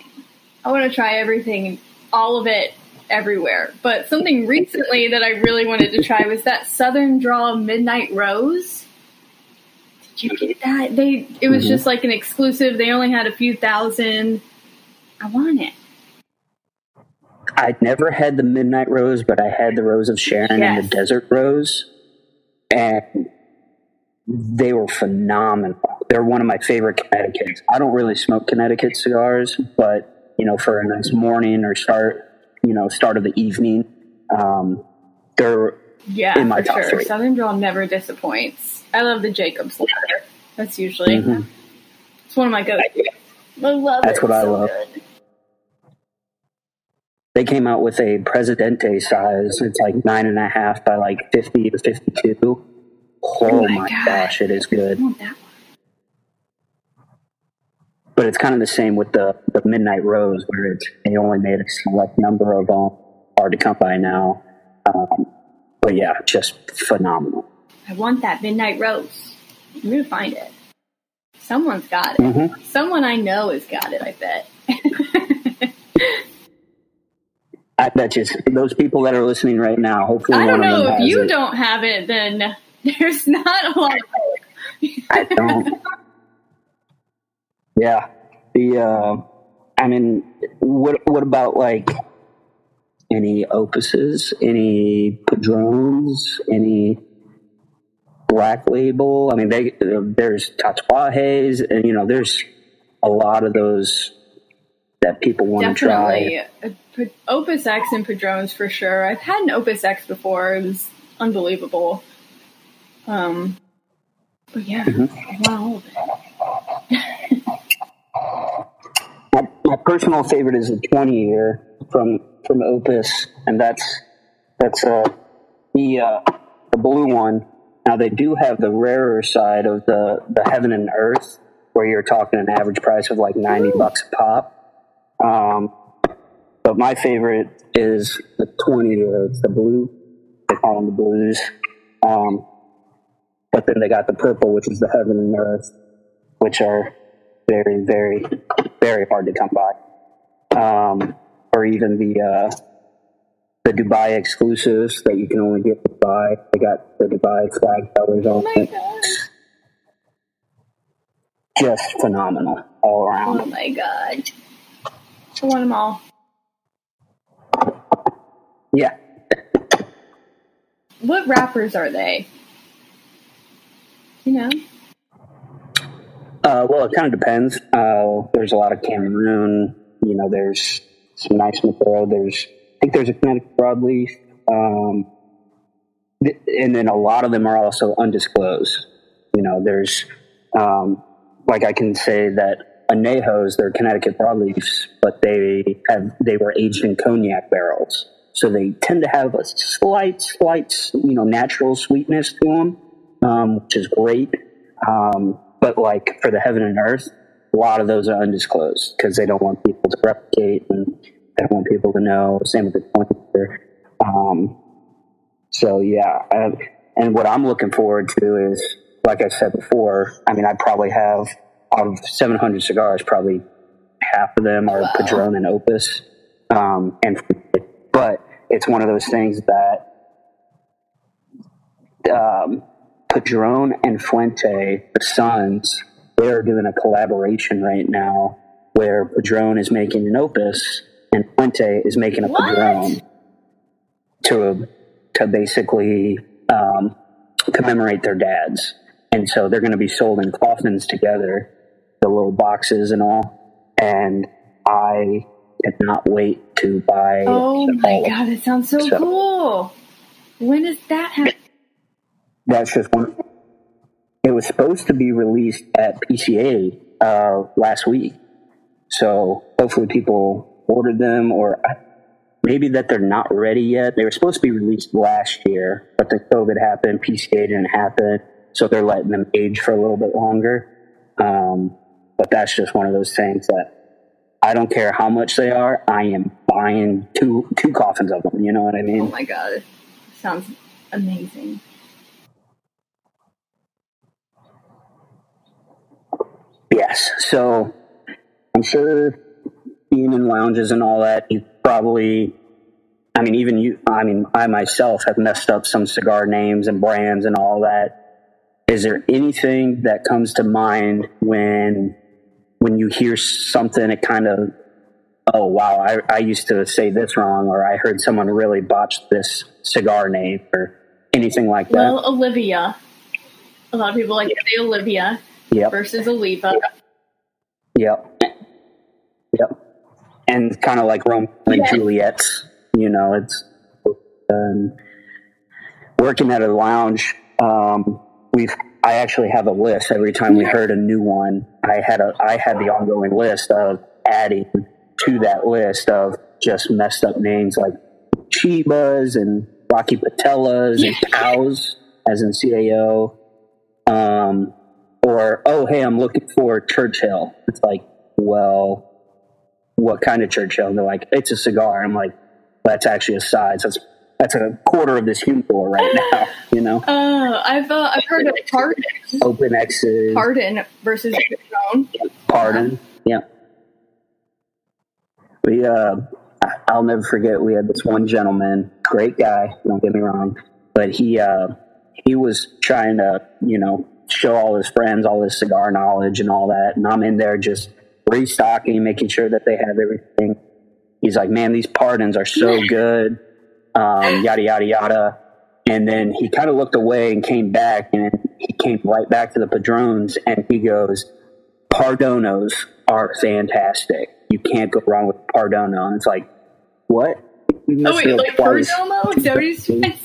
I want to try everything, all of it, everywhere. But something recently that I really wanted to try was that Southern Draw Midnight Rose. Did you get that? They it was Mhm. just like an exclusive. They only had a few thousand. I want it. I'd never had the Midnight Rose, but I had the Rose of Sharon and the Desert Rose, and they were phenomenal. They're one of my favorite Connecticut's. I don't really smoke Connecticut cigars, but you know, for a nice morning or start, you know, start of the evening, um, they're Yeah, in my for top sure. three. Southern Draw never disappoints. I love the Jacob's ladder. That's usually Mhm. it's one of my go-to. I love That's it. what I So love. good. They came out with a Presidente size. It's like nine and a half by like fifty to fifty-two. Oh, my my God. gosh, it is good. I want that one. But it's kind of the same with the, the Midnight Rose, where it's they only made a select number of them. Hard to come by now. Um, but yeah, just phenomenal. I want that midnight rose. I'm gonna find it. Someone's got it. Mhm. Someone I know has got it. I bet. *laughs* I bet you those people that are listening right now, hopefully I don't of them know if you it. don't have it, then *laughs* there's not a lot. Of. I don't. yeah. The uh, I mean, what what about like any opuses, any padrones, any black label? I mean, they there's tatuajes, and you know, there's a lot of those that people want to try. Opus X and Padrones for sure. I've had an Opus X before. It was unbelievable. Um, but yeah, I want all of it. My, my personal favorite is a 20 year from from Opus, and that's that's uh, the uh, the blue one. Now they do have the rarer side of the the Heaven and Earth, where you're talking an average price of like 90 bucks a pop. Um, but my favorite is the 20 year. It's the blue. They call them the blues. Um, but then they got the purple, which is the Heaven and Earth, which are very, very, very hard to come by. Um, or even the uh, the Dubai exclusives that you can only get in Dubai. They got the Dubai flag colors Oh on my it. god! Just phenomenal all around. Oh my god! I want them all. Yeah. What rappers are they? You know, Uh, well, it kind of depends. Uh, there's a lot of Cameroon. You know, there's some nice material. There's, I think there's a Connecticut broadleaf. Um, th- and then a lot of them are also undisclosed. You know, there's, um, like I can say that Anejos, they're Connecticut broadleafs, but they have, they were aged in cognac barrels. So they tend to have a slight, slight, you know, natural sweetness to them, um, which is great. Um, but like for the heaven and earth, a lot of those are undisclosed because they don't want people to replicate and they don't want people to know. Same with the pointer. Um, so yeah, I, and what I'm looking forward to is, like I said before, I mean, I probably have out of 700 cigars, probably half of them are Wow. Padron and Opus. Um, and but it's one of those things that um, Padron and Fuente, the sons, they're doing a collaboration right now where Padron is making an Opus and Fuente is making a What? Padron to to basically um, commemorate their dads. And so they're going to be sold in coffins together, the little boxes and all. And I cannot wait to buy. Oh my god, it sounds so, So- cool. When does that happen? That's just one. It was supposed to be released at PCA uh, last week, so hopefully people ordered them, or maybe that they're not ready yet. They were supposed to be released last year, but then COVID happened, PCA didn't happen, so they're letting them age for a little bit longer. Um, but that's just one of those things that I don't care how much they are. I am buying two two coffins of them. You know what I mean? Oh my god, sounds amazing. Yes. So I'm sure being in lounges and all that, you probably, I mean, even you, I mean, I myself have messed up some cigar names and brands and all that. Is there anything that comes to mind when, when you hear something, it kind of, oh, wow, I, I used to say this wrong, or I heard someone really botched this cigar name, or anything like that? Well, Olivia. A lot of people like to say Olivia yep. versus Oliva. Yep. Yep. And kind of like Romeo and Yes. Juliet's, you know, it's. Um, working at a lounge, um, we've I actually have a list. Every time we heard a new one, I had a I had the ongoing list of adding to that list of just messed up names like Chibas and Rocky Patellas and cows, as in CAO. Um, or oh hey, I'm looking for Churchill. It's like, well, what kind of Churchill? And they're like, it's a cigar. I'm like, that's actually a size. That's that's a quarter of this humidor right now. You know. *laughs* Uh, I've uh, I've heard of pardon. Open X's. Pardon versus Patron. Pardon. Yeah. We uh, I'll never forget. We had this one gentleman, great guy. Don't get me wrong, but he uh, he was trying to you know show all his friends all his cigar knowledge and all that, and I'm in there just restocking, making sure that they have everything. He's like, man, these pardons are so *laughs* good um, yada yada yada. And then he kind of looked away and came back, and he came right back to the Padrones, and he goes, "Pardonos are fantastic. You can't go wrong with Pardono." And it's like, what? Oh wait, like Perdomo? Is that what he's *laughs* trying?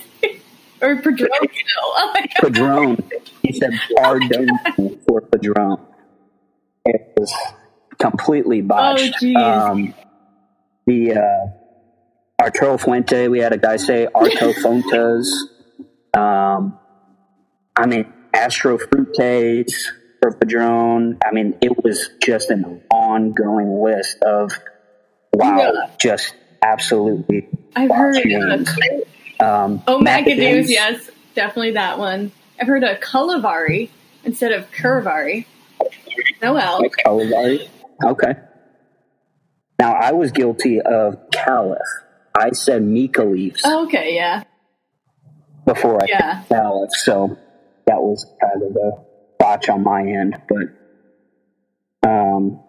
Or Padron? *laughs* Oh my god. Padron. He said *laughs* Pardono for Padron. It was completely botched. Oh, um, the uh, Arturo Fuente, we had a guy say Arto Fontes. Um, I mean, Astro Frutes for Padron. I mean, it was just an ongoing list of wow, yeah. just absolutely. I've heard of um, Oh, McAdoo's, yes, definitely that one. I've heard of Culivari instead of Curivari. Noel. Like Culivari? Okay. Now, I was guilty of Caliph. I said Mica leaves. Oh, okay, yeah. Before I yeah. said Caliph, so that was kind of a botch on my end, but um,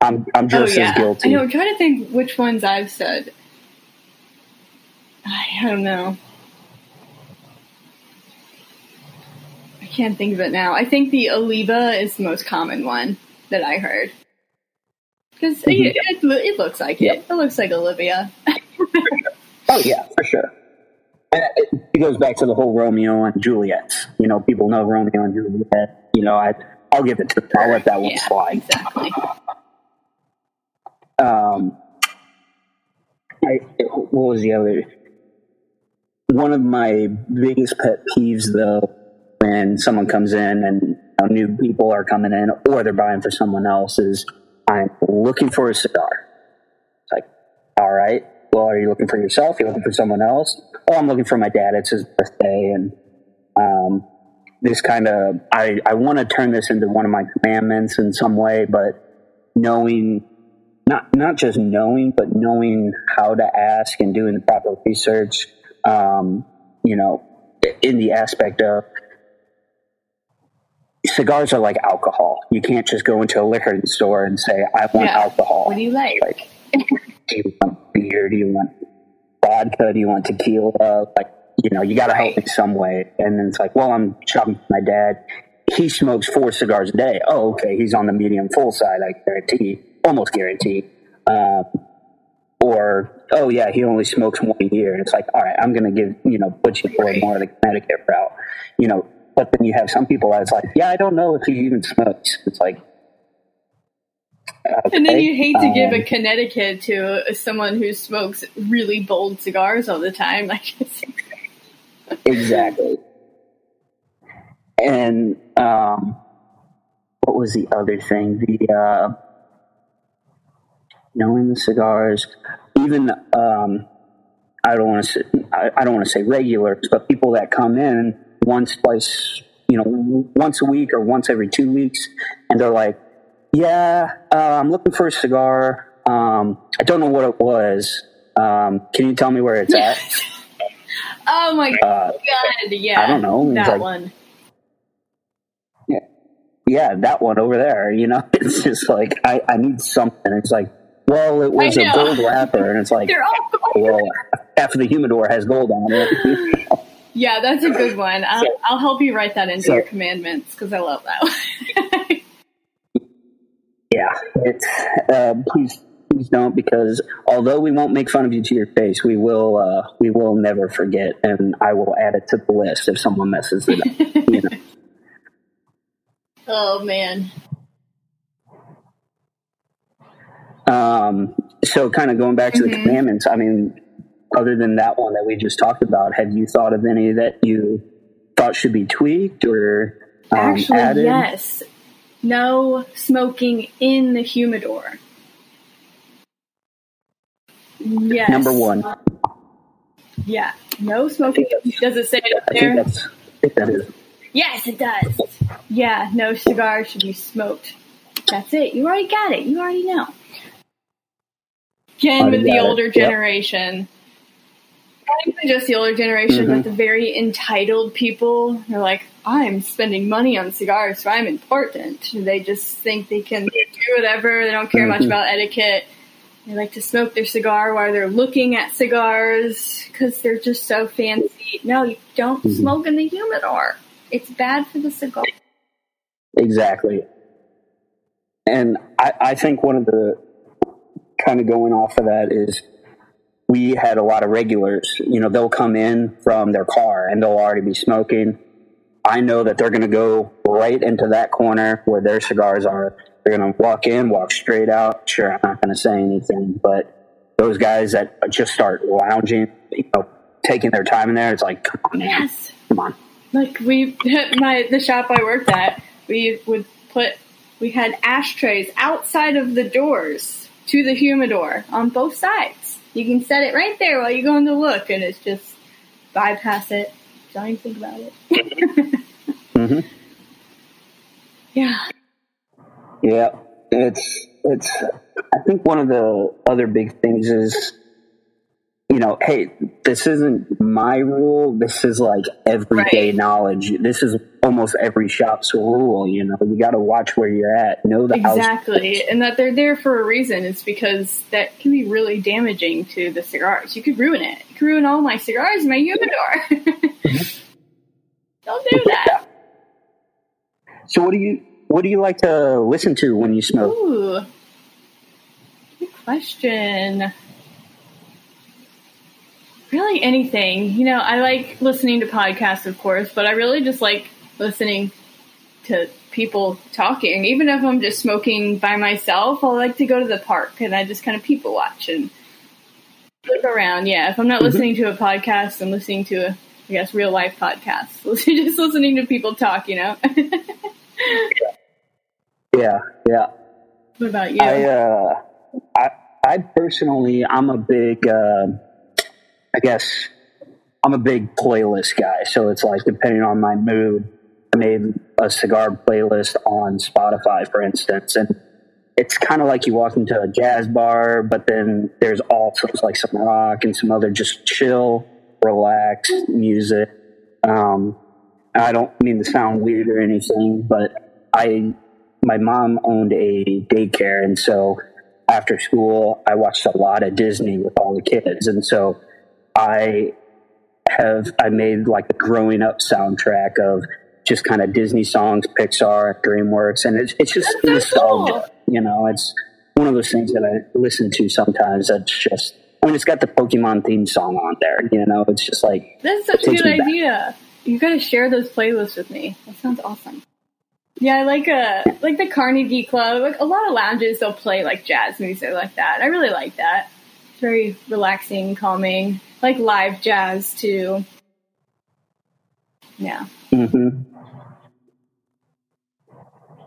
I'm I'm just oh, yeah. as guilty. I know. I'm trying to think which ones I've said. I don't know. I can't think of it now. I think the Oliva is the most common one that I heard. Because mm-hmm. it, it, it, looks like yep. it. It looks like Olivia. *laughs* oh, yeah, for sure. And it, goes back to the whole Romeo and Juliet. You know, people know Romeo and Juliet. You know, I, I'll give it to. I'll let that one yeah, slide. Exactly. *laughs* Um, I, what was the other? One of my biggest pet peeves, though, when someone comes in and you know, new people are coming in or they're buying for someone else is I'm looking for a cigar. It's like, all right, well, are you looking for yourself? Are you looking for someone else? Oh, I'm looking for my dad. It's his birthday. And um, this kind of, I, I want to turn this into one of my commandments in some way, but knowing, not, not just knowing, but knowing how to ask and doing the proper research, um, you know, in the aspect of cigars are like alcohol. You can't just go into a liquor store and say, I want yeah. alcohol. What do you like? like? Do you want beer? Do you want vodka? Do you want tequila? Like, you know, you got to help in some way. And then it's like, well, I'm shopping my dad. He smokes four cigars a day. Oh, okay. He's on the medium full side. I guarantee, almost guarantee. Um, or, oh yeah, he only smokes one a year. And it's like, all right, I'm going to give, you know, put you for more of the Connecticut route. You know, but then you have some people that's like, yeah, I don't know if he even smokes. It's like, okay. and then you hate to um, give a Connecticut to someone who smokes really bold cigars all the time. *laughs* Like, exactly. And um, what was the other thing? The uh, knowing the cigars, even um, I don't want to say I, I don't want to say regulars, but people that come in once, twice, you know, once a week or once every two weeks, and they're like, "Yeah, uh, I'm looking for a cigar. Um, I don't know what it was. Um, can you tell me where it's at?" *laughs* oh my uh, god! Yeah, I don't know that like, one. Yeah, yeah, that one over there. You know, *laughs* it's just like I, I need something. It's like, well, it was a gold wrapper, and it's like, *laughs* well, half of the humidor has gold on it. Yeah, that's a good one. I'll, so, I'll help you write that into so, your commandments because I love that one. *laughs* yeah, it's uh, please please don't, because although we won't make fun of you to your face, we will uh, we will never forget, and I will add it to the list if someone messes it up. you know. *laughs* Oh man. Um, so, kind of going back to the Mhm. commandments, I mean, other than that one that we just talked about, have you thought of any that you thought should be tweaked or um, Actually, added? yes. No smoking in the humidor. Yes. Number one. Yeah. No smoking. Does it say it up there? I think that is. Yes, it does. Yeah, no cigar should be smoked. That's it. You already got it. You already know. Again, with the got it. older Yep. Generation, not even just the older generation, Mhm. but the very entitled people, they're like, I'm spending money on cigars, so I'm important. They just think they can do whatever. They don't care much Mhm. about etiquette. They like to smoke their cigar while they're looking at cigars because they're just so fancy. No, you don't Mhm. smoke in the humidor. It's bad for the cigar. Exactly. And I, I think one of the kind of going off of that is we had a lot of regulars. You know, they'll come in from their car and they'll already be smoking. I know that they're going to go right into that corner where their cigars are. They're going to walk in, walk straight out. Sure, I'm not going to say anything, but those guys that just start lounging, you know, taking their time in there, it's like, come on, man, Yes. come on. Like we, *laughs* my the shop I worked at, we would put we had ashtrays outside of the doors to the humidor on both sides. You can set it right there while you're going to look, and it's just bypass it. Don't even think about it. *laughs* hmm yeah. Yeah, it's it's. I think one of the other big things is, you know, hey, this isn't my rule. This is like everyday Right. knowledge. This is almost every shop's rule. You know, you got to watch where you're at. Know the house. Exactly, and that they're there for a reason. It's because that can be really damaging to the cigars. You could ruin it. You could ruin all my cigars my humidor. *laughs* Don't do that. So, what do you what do you like to listen to when you smoke? Ooh, good question. Really, anything. You know, I like listening to podcasts, of course, but I really just like listening to people talking. Even if I'm just smoking by myself, I like to go to the park and I just kind of people watch and look around. Yeah, if I'm not listening to a podcast, I'm listening to a, I guess, real life podcast. *laughs* just listening to people talk. You know. *laughs* Yeah, yeah. what about you? I uh, I I personally I'm a big uh, I guess I'm a big playlist guy. So it's like depending on my mood, I made a cigar playlist on Spotify, for instance, and it's kind of like you walk into a jazz bar, but then there's also like some rock and some other just chill, relaxed music. Um, I don't mean to sound weird or anything, but I my mom owned a daycare and so after school i watched a lot of disney with all the kids and so i have i made like a growing up soundtrack of just kind of disney songs pixar dreamworks and it's, it's just That's so nostalgia you know it's one of those things that i listen to sometimes that's just I mean, it's got the Pokemon theme song on there. You know, it's just like That's such a good me back. idea. You got to share those playlists with me. That sounds awesome. Yeah, I like uh like the Carnegie Club. Like a lot of lounges, they'll play like jazz music like that. I really like that. It's very relaxing, calming. Like live jazz too. Yeah. hmm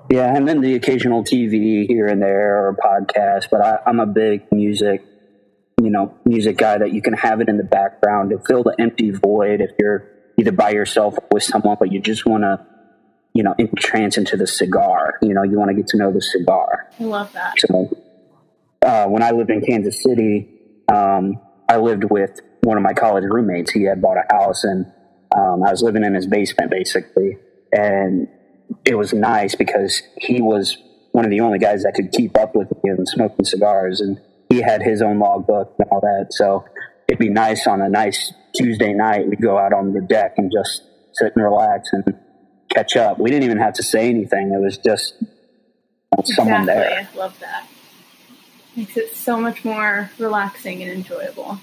Yeah, and then the occasional TV here and there or podcast, but I, I'm a big music, you know, music guy that you can have it in the background to fill the empty void if you're either by yourself or with someone, but you just want to, you know, entrance into the cigar. You know, you want to get to know the cigar. I love that. So uh, when I lived in Kansas City, um, I lived with one of my college roommates. He had bought a house, and um, I was living in his basement basically. And it was nice because he was one of the only guys that could keep up with me and smoking cigars, and he had his own logbook and all that. So it'd be nice on a nice Tuesday night. We'd go out on the deck and just sit and relax and catch up. We didn't even have to say anything. It was just someone exactly. there. I love that. Makes it so much more relaxing and enjoyable.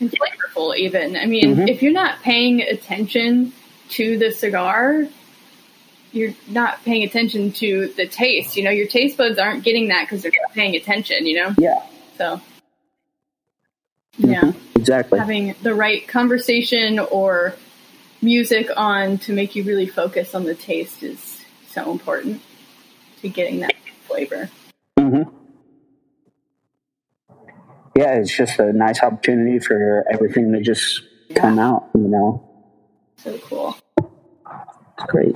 And flavorful, even. I mean, mm-hmm. if you're not paying attention to the cigar, you're not paying attention to the taste. You know, your taste buds aren't getting that because they're not paying attention, you know? Yeah. So, mm-hmm. yeah. Exactly. Having the right conversation or music on to make you really focus on the taste is so important to getting that flavor. Mm-hmm. Yeah, it's just a nice opportunity for everything to just yeah. come out, you know. So cool. It's great.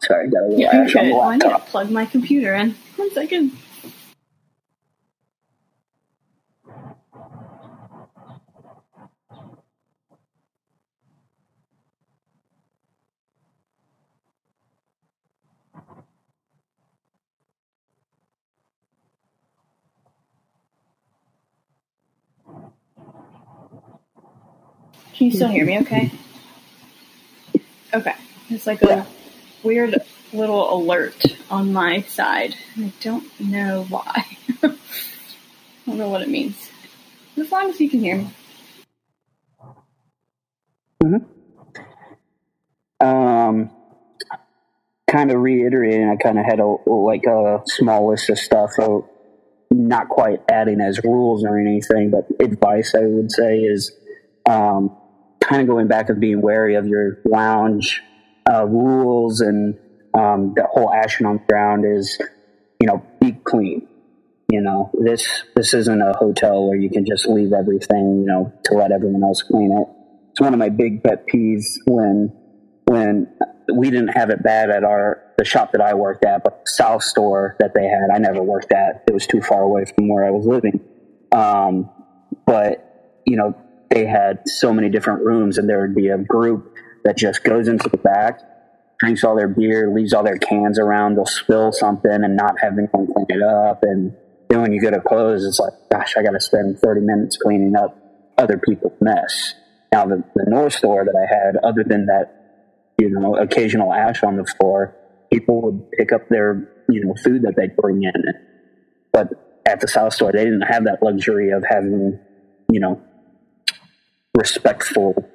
Sorry, I got a little yeah, ash on the laptop. I need to plug my computer in. One second. Can you still hear me okay? Okay. It's like a weird little alert on my side. I don't know why. *laughs* I don't know what it means. As long as you can hear me. Mm-hmm. Um, kind of reiterating, I kind of had a like a small list of stuff. So not quite adding as rules or anything, but advice I would say is um, kind of going back of being wary of your lounge uh, rules and um, the whole action on the ground is, you know, be clean. You know, this this isn't a hotel where you can just leave everything, you know, to let everyone else clean it. It's one of my big pet peeves when when we didn't have it bad at our the shop that I worked at, but the South store that they had, I never worked at. It was too far away from where I was living. Um, but you know, they had so many different rooms, and there would be a group that just goes into the back, drinks all their beer, leaves all their cans around. They'll spill something and not have anyone clean it up. And then when you go to close, it's like, gosh, I got to spend 30 minutes cleaning up other people's mess. Now, the, the North store that I had, other than that, you know, occasional ash on the floor, people would pick up their, you know, food that they'd bring in. But at the South store, they didn't have that luxury of having, you know, respectful,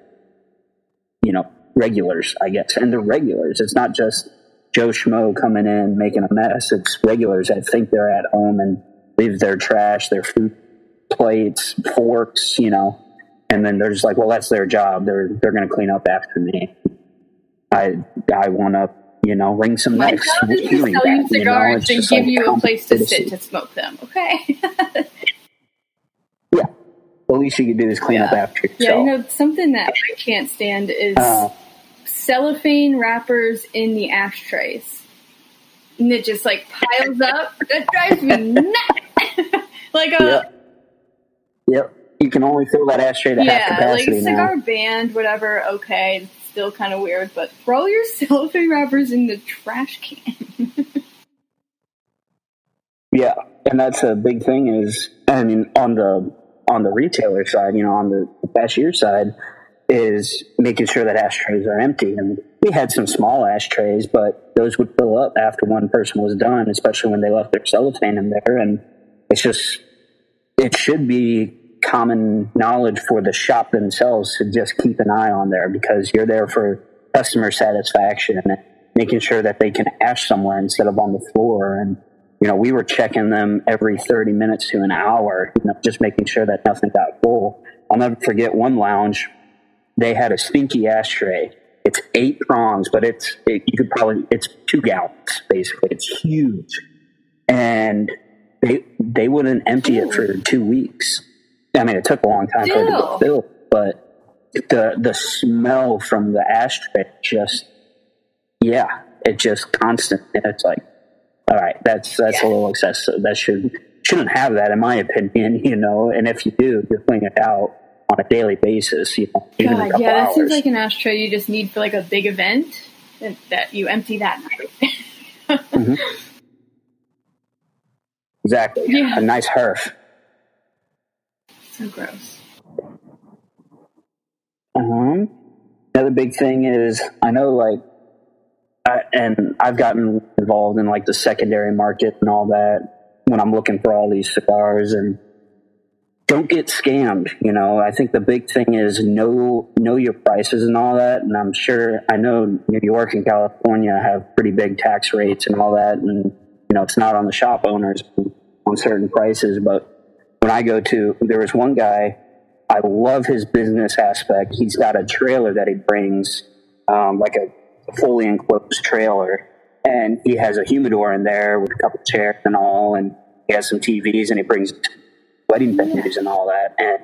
you know, regulars, I guess. And the regulars. It's not just Joe Schmo coming in making a mess. It's regulars that think they're at home and leave their trash, their food plates, forks, you know, and then they're just like, well, that's their job. They're they're going to clean up after me. I I want to you know ring some necks. sell you cigars and give like you a place to sit to smoke them. Okay. *laughs* the least you can do is clean yeah. up after yourself. Yeah, you know something that I can't stand is uh, cellophane wrappers in the ashtrays, and it just like piles up. That drives me nuts. *laughs* like a. Yep. yep. You can only fill that ashtray to yeah, half capacity like cigar band, whatever. Okay, it's still kind of weird, but throw your *laughs* cellophane wrappers in the trash can. *laughs* yeah, and that's a big thing. Is I mean, on the on the retailer side, you know, on the cashier side, is making sure that ashtrays are empty. And we had some small ashtrays, but those would fill up after one person was done, especially when they left their cellophane in there. And it's just, it should be common knowledge for the shop themselves to just keep an eye on there because you're there for customer satisfaction and making sure that they can ash somewhere instead of on the floor. And you know, we were checking them every 30 minutes to an hour, you know, just making sure that nothing got full. I'll never forget one lounge. They had a stinky ashtray. It's eight prongs, but it's, it, you could probably, it's two gallons, basically. It's huge. And they, they wouldn't empty it for two weeks. I mean, it took a long time for it to get filled, but the, the smell from the ashtray just, yeah, it just constant. And it's like, all right, that's that's yeah. a little excessive. That should shouldn't have that, in my opinion. *laughs* You know, and if you do, you're putting it out on a daily basis. You know, God, yeah, that hours. seems like an ashtray you just need for like a big event that, that you empty that night. *laughs* mm-hmm. Exactly. Yeah. A nice herf. So gross. Um, another big thing is I know like I, and I've gotten involved in like the secondary market and all that when I'm looking for all these cigars and don't get scammed. You know, I think the big thing is know know your prices and all that. And I'm sure I know New York and California have pretty big tax rates and all that, and you know it's not on the shop owners on certain prices. But when I go to, there was one guy. I love his business aspect. He's got a trailer that he brings, um, like a fully enclosed trailer, and he has a humidor in there with a couple chairs and all, and he has some TVs, and he brings wedding venues and all that. And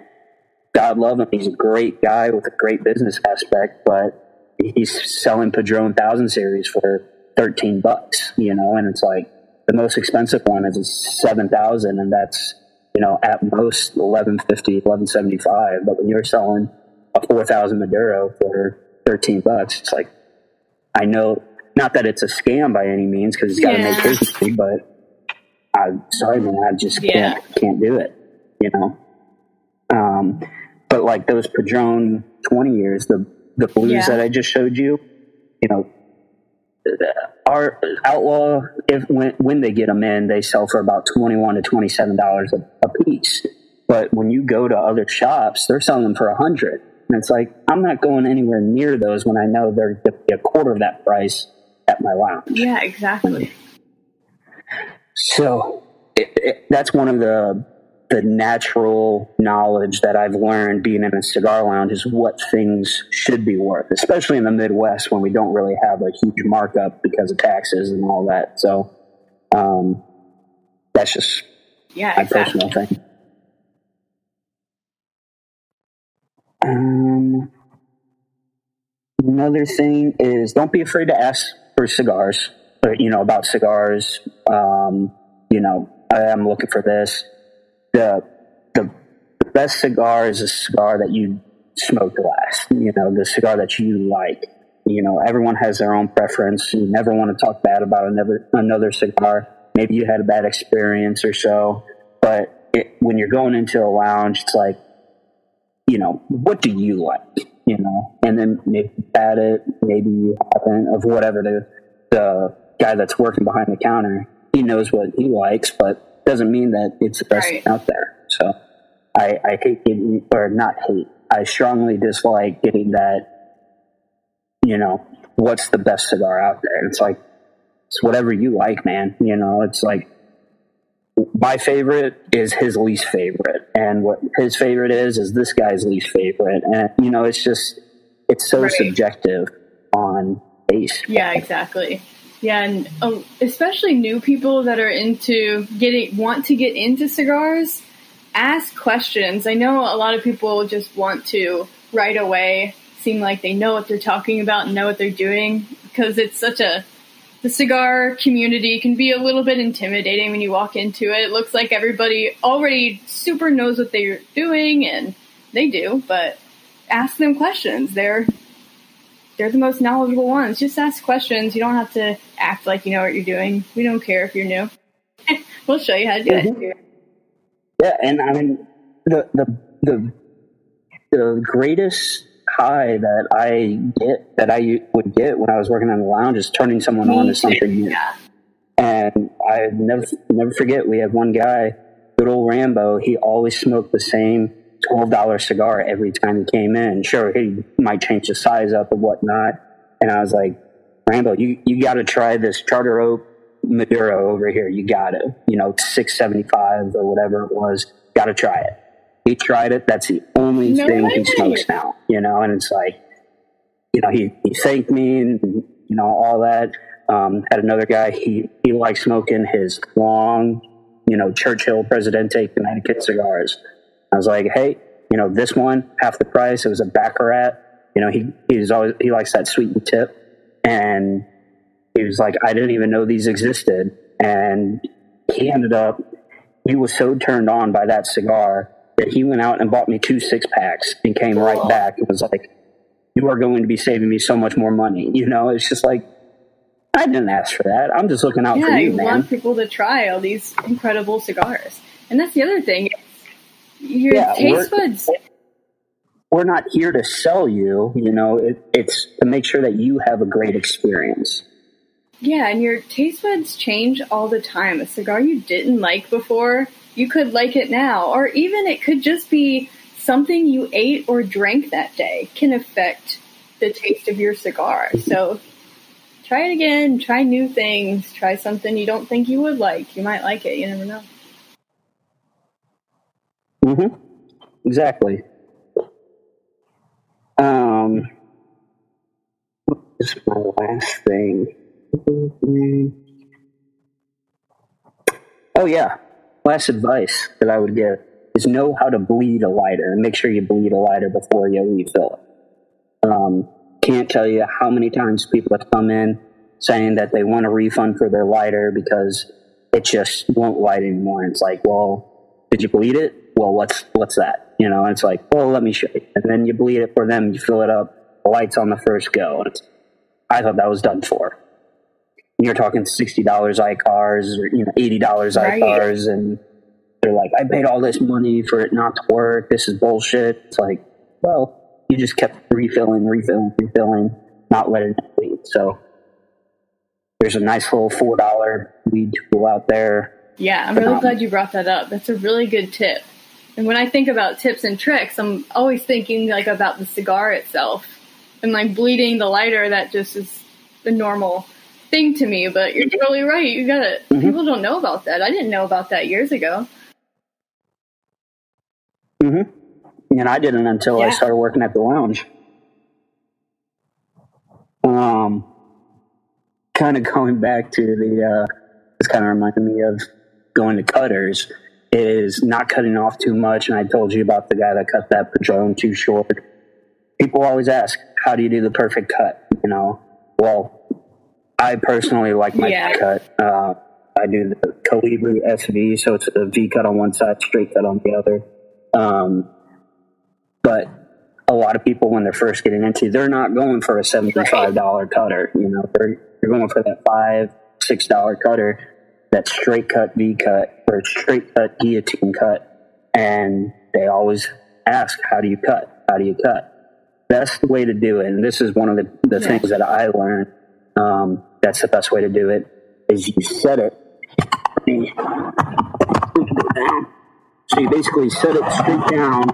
God love him, he's a great guy with a great business aspect, but he's selling Padron Thousand Series for thirteen bucks, you know, and it's like the most expensive one is seven thousand, and that's you know at most 1150 1175 but when you're selling a 4000 maduro for 13 bucks it's like i know not that it's a scam by any means because he's got to yeah. make his money but i'm sorry man i just can't can't do it you know. Um, but like those Padron 20 years, the, the blues yeah. that I just showed you, you know, our outlaw, if when, when they get them in, they sell for about 21 to $27 a, a piece. But when you go to other shops, they're selling them for a hundred. And it's like, I'm not going anywhere near those when I know they're a quarter of that price at my lounge. Yeah, exactly. So it, it, that's one of the the natural knowledge that I've learned being in a cigar lounge is what things should be worth, especially in the Midwest when we don't really have a huge markup because of taxes and all that. So um, that's just yeah, my exactly. personal thing. Um, another thing is don't be afraid to ask for cigars, or you know about cigars. Um, you know, I'm looking for this the, the the best cigar is a cigar that you smoke last. You know, the cigar that you like. You know, everyone has their own preference. You never want to talk bad about another another cigar. Maybe you had a bad experience or so, but it, when you're going into a lounge, it's like, you know, what do you like? You know, and then maybe had it, maybe you haven't, of whatever the the guy that's working behind the counter, he knows what he likes, but doesn't mean that it's the best right. out there. So I, I hate getting, or not hate, I strongly dislike getting that, you know, what's the best cigar out there? It's like, it's whatever you like, man. You know, it's like, my favorite is his least favorite. And what his favorite is, is this guy's least favorite. And, you know, it's just, it's so right. subjective on base. Yeah, exactly. Yeah, and uh, especially new people that are into getting want to get into cigars, ask questions. I know a lot of people just want to right away seem like they know what they're talking about and know what they're doing because it's such a the cigar community can be a little bit intimidating when you walk into it. It looks like everybody already super knows what they're doing and they do, but ask them questions. They're they're the most knowledgeable ones. Just ask questions. You don't have to act like you know what you're doing. We don't care if you're new. *laughs* we'll show you how to do mm-hmm. it. Yeah, and I mean the the the the greatest high that I get that I would get when I was working in the lounge is turning someone Me on to something new. Yeah. And I never never forget we had one guy, good old Rambo. He always smoked the same twelve dollar cigar every time he came in. Sure, he might change the size up or whatnot. And I was like, Rambo, you you got to try this Charter Oak Maduro over here. You got to, you know, six seventy five or whatever it was. Got to try it. He tried it. That's the only no thing he smokes now. You know, and it's like, you know, he he thanked me and you know all that. Um, had another guy. He he likes smoking his long, you know, Churchill Presidente Connecticut cigars. I was like, hey, you know, this one half the price. It was a Baccarat. You know, he he's always he likes that sweet tip, and he was like, I didn't even know these existed, and he ended up he was so turned on by that cigar that he went out and bought me two six packs and came right back and was like, "You are going to be saving me so much more money." You know, it's just like I didn't ask for that. I'm just looking out yeah, for you, you man. want people to try all these incredible cigars, and that's the other thing your yeah, taste buds. We're not here to sell you. You know, it, it's to make sure that you have a great experience. Yeah, and your taste buds change all the time. A cigar you didn't like before, you could like it now. Or even it could just be something you ate or drank that day can affect the taste of your cigar. So try it again, try new things, try something you don't think you would like. You might like it, you never know. Mm-hmm. Exactly. Um, what is my last thing? Oh yeah, last advice that I would give is know how to bleed a lighter and make sure you bleed a lighter before you refill it. Um, can't tell you how many times people have come in saying that they want a refund for their lighter because it just won't light anymore. And it's like, well, did you bleed it? Well, what's what's that? You know, and it's like, well, let me show you. And then you bleed it for them, you fill it up, the light's on the first go. And I thought that was done for. You're talking sixty dollars Xikars or you know eighty dollars Right. Xikars, and they're like, I paid all this money for it not to work. This is bullshit. It's like, well, you just kept refilling, refilling, refilling, not letting it bleed. So there's a nice little four dollar weed tool out there. Yeah, I'm really Um, glad you brought that up. That's a really good tip. And when I think about tips and tricks, I'm always thinking like about the cigar itself and like bleeding the lighter. That just is the normal thing to me. But you're totally right. You got to Mhm. People don't know about that. I didn't know about that years ago. hmm And I didn't until I started working at the lounge. Um, kind of *laughs* going back to the, uh, this kind of reminded me of going to cutters is not cutting off too much. And I told you about the guy that cut that Padron too short. People always ask, how do you do the perfect cut? You know, well, I personally like my Yeah. cut. Uh, I do the Colibri SV, so it's a V cut on one side, straight cut on the other. Um, but a lot of people, when they're first getting into, they're not going for a seventy-five dollar cutter. You know, they're they're going for that five, six dollar cutter, that straight cut V cut or straight cut guillotine cut, and they always ask, "How do you cut? How do you cut?" Best way to do it, and this is one of the, the Yeah. things that I learned. Um, that's the best way to do it. Is you set it. So you basically set it straight down.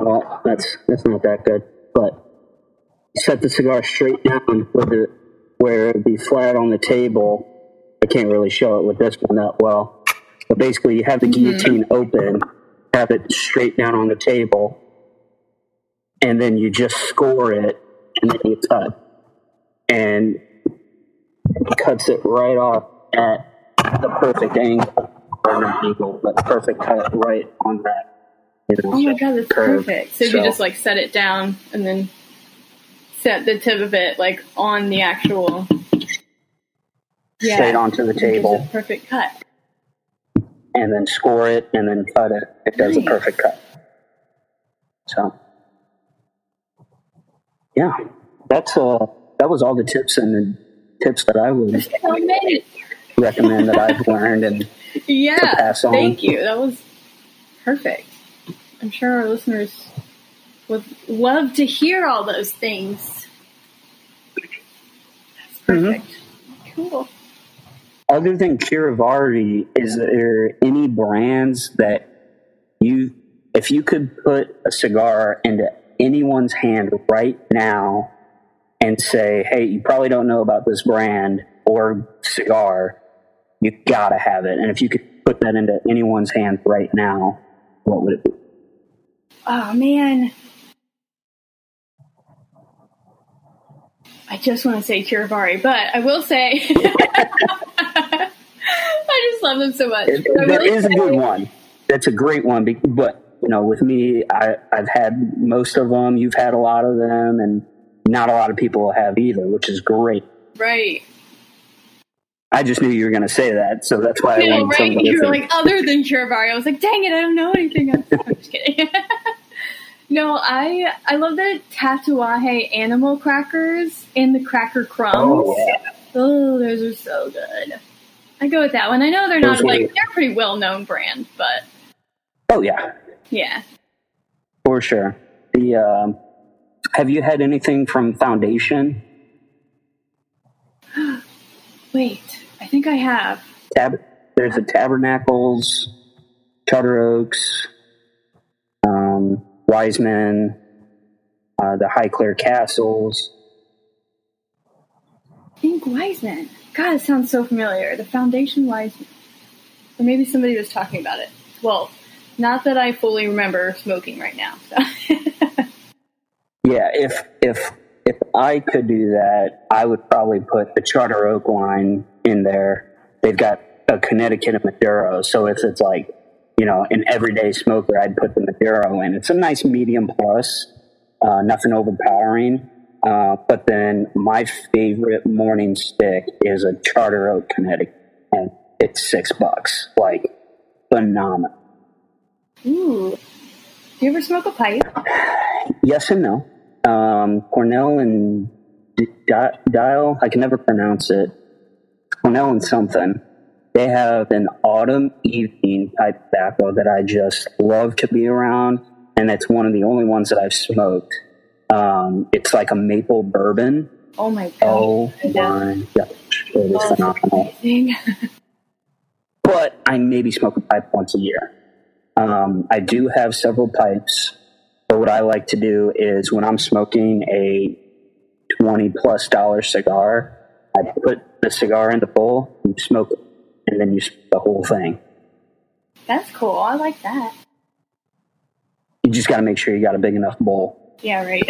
Well, that's that's not that good, but set the cigar straight down with it where it'd be flat on the table. I can't really show it with this one that well, but basically you have the mm-hmm. guillotine open, have it straight down on the table, and then you just score it, and then you cut, and cuts it right off at the perfect angle, or not angle, but perfect cut right on that. You know, Oh my god, that's curve. perfect. So, you just like set it down and then set the tip of it like on the actual yeah straight onto the table, a perfect cut. and then score it, and then cut it. It does a perfect cut. So, yeah, that's uh, that was all the tips and the tips that I would *laughs* Oh, recommend that I've learned and Yeah, pass on. thank you. That was perfect. I'm sure our listeners would love to hear all those things. That's Mm-hmm. perfect. Cool. other than Curivari, is there any brands that you, if you could put a cigar into anyone's hand right now and say, hey, you probably don't know about this brand or cigar, you gotta have it. And if you could put that into anyone's hand right now, what would it be? Oh man. I just want to say Curivari, but I will say *laughs* I just love them so much. It, there is a good one. That's a great one. But you know, with me, I, I've had most of them. You've had a lot of them, and not a lot of people have either, which is great. Right. I just knew you were going to say that, so that's why I Yeah, wanted right. You were to- like, other than Curivari. I was like, dang it, I don't know anything. *laughs* I'm just kidding. *laughs* no, I I love the Tatuaje animal crackers and the cracker crumbs. Oh, yeah. Oh, those are so good. I go with that one. I know they're not Those were- like they're a pretty well known brand, but Oh yeah, yeah. for sure. The um, have you had anything from Foundation? Wait, I think I have. Tab- there's the Tabernacles, Charter Oaks, um, Wiseman, uh, the Highclere Castles. I think Wiseman. God, it sounds so familiar. The Foundation Wiseman. Or maybe somebody was talking about it. Well, not that I fully remember smoking right now. So. *laughs* yeah, if if if I could do that, I would probably put the Charter Oak line in there. They've got a Connecticut and Maduro, so if it's like you know an everyday smoker, I'd put the Maduro in. It's a nice medium plus, uh, nothing overpowering. Uh, but then my favorite morning stick is a Charter Oak Connecticut, and it's six bucks. Like phenomenal. Ooh. Do you ever smoke a pipe? *sighs* Yes and no. Um, Cornell and D- Dial, I can never pronounce it. Cornell and something. They have an autumn evening pipe tobacco that I just love to be around, and it's one of the only ones that I've smoked. Um, it's like a maple bourbon. Oh my god! Oh my gosh, it is phenomenal. but I maybe smoke a pipe once a year. Um, I do have several pipes, but what I like to do is when I'm smoking a 20 plus dollar cigar, I put the cigar in the bowl, you smoke it, and then you smoke the whole thing. That's cool. I like that. You just got to make sure you got a big enough bowl. Yeah, right.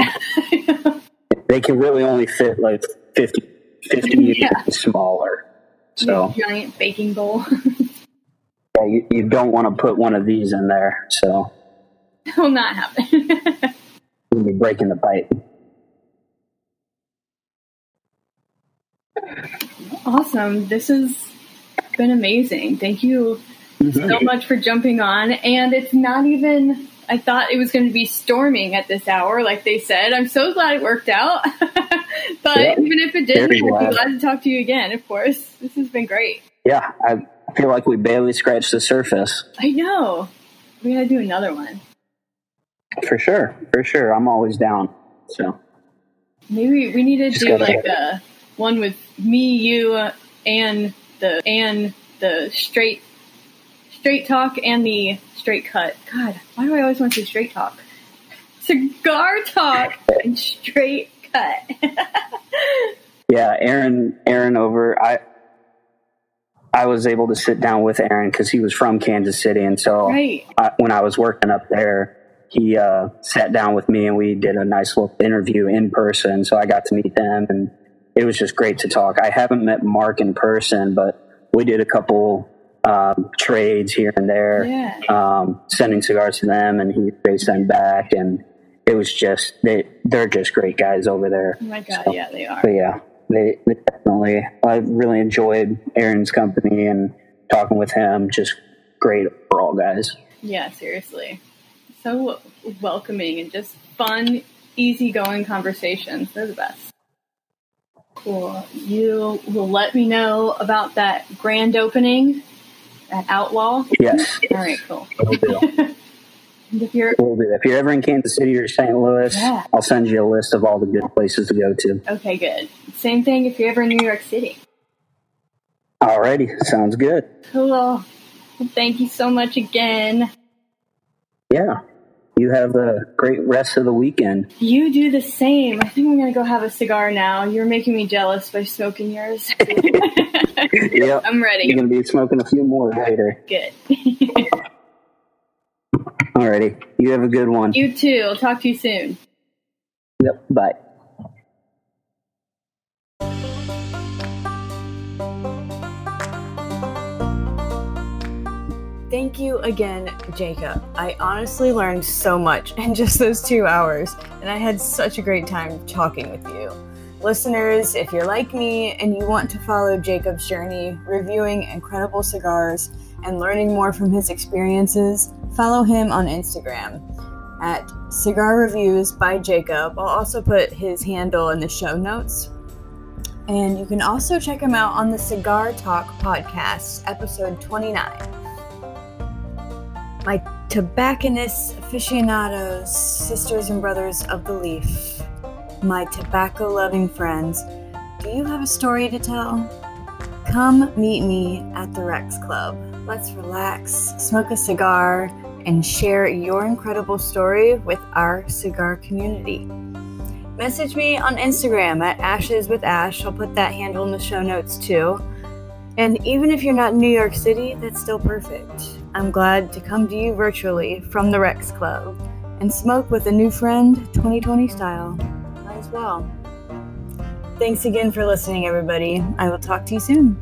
*laughs* they can really only fit like 50, 50 yeah. smaller. So giant baking bowl. *laughs* yeah, you, you don't want to put one of these in there. So *laughs* will not happen. *laughs* You'll be breaking the pipe. Awesome. This has been amazing. Thank you mm-hmm. so much for jumping on. And it's not even, I thought it was going to be storming at this hour, like they said. I'm so glad it worked out. *laughs* but even if it didn't, I'd be glad to talk to you again, of course. This has been great. Yeah, I feel like we barely scratched the surface. I know. We got to do another one. For sure, for sure. I'm always down. So maybe we need to Just do like a one with me, you, and the and the straight straight talk and the straight cut. God, why do I always want to say straight talk? Cigar talk and straight cut. *laughs* yeah, Aaron. Aaron over. I I was able to sit down with Aaron because he was from Kansas City, and so right. I, when I was working up there, he uh, sat down with me and we did a nice little interview in person. So I got to meet them, and it was just great to talk. I haven't met Mark in person, but we did a couple um, trades here and there, yeah. um, sending cigars to them, and he they send back, and it was just they they're just great guys over there. Oh my god, so, yeah, they are. But yeah, they, they definitely. I really enjoyed Aaron's company and talking with him. Just great overall, guys. Yeah, seriously, so welcoming and just fun, easygoing conversations. They're the best. Cool. You will let me know about that grand opening at Outlaw. Yes. All right. Cool. *laughs* if you're if you're ever in Kansas City or St. Louis, yeah. I'll send you a list of all the good places to go to. Okay, good. Same thing if you're ever in New York City. Alrighty, sounds good. Cool. Well, thank you so much again. Yeah. You have a great rest of the weekend. You do the same. I think I'm going to go have a cigar now. You're making me jealous by smoking yours. *laughs* *laughs* yep. I'm ready. You're going to be smoking a few more later. Good. *laughs* Alrighty. You have a good one. You too. I'll talk to you soon. Yep. Bye. Thank you again, Jacob. I honestly learned so much in *laughs* just those two hours, and I had such a great time talking with you. Listeners, if you're like me and you want to follow Jacob's journey, reviewing incredible cigars, and learning more from his experiences, follow him on Instagram at Cigar Reviews by Jacob. I'll also put his handle in the show notes. And you can also check him out on the Cigar Talk podcast, episode 29 my tobacconist aficionados, sisters and brothers of the leaf, my tobacco loving friends, do you have a story to tell? come meet me at the Rex Club. Let's relax, smoke a cigar, and share your incredible story with our cigar community. Message me on Instagram at Ashes with Ash. I'll put that handle in the show notes too. And even if you're not in New York City, that's still perfect. I'm glad to come to you virtually from the Rex Club and smoke with a new friend 2020 style as well. Thanks again for listening, everybody. I will talk to you soon.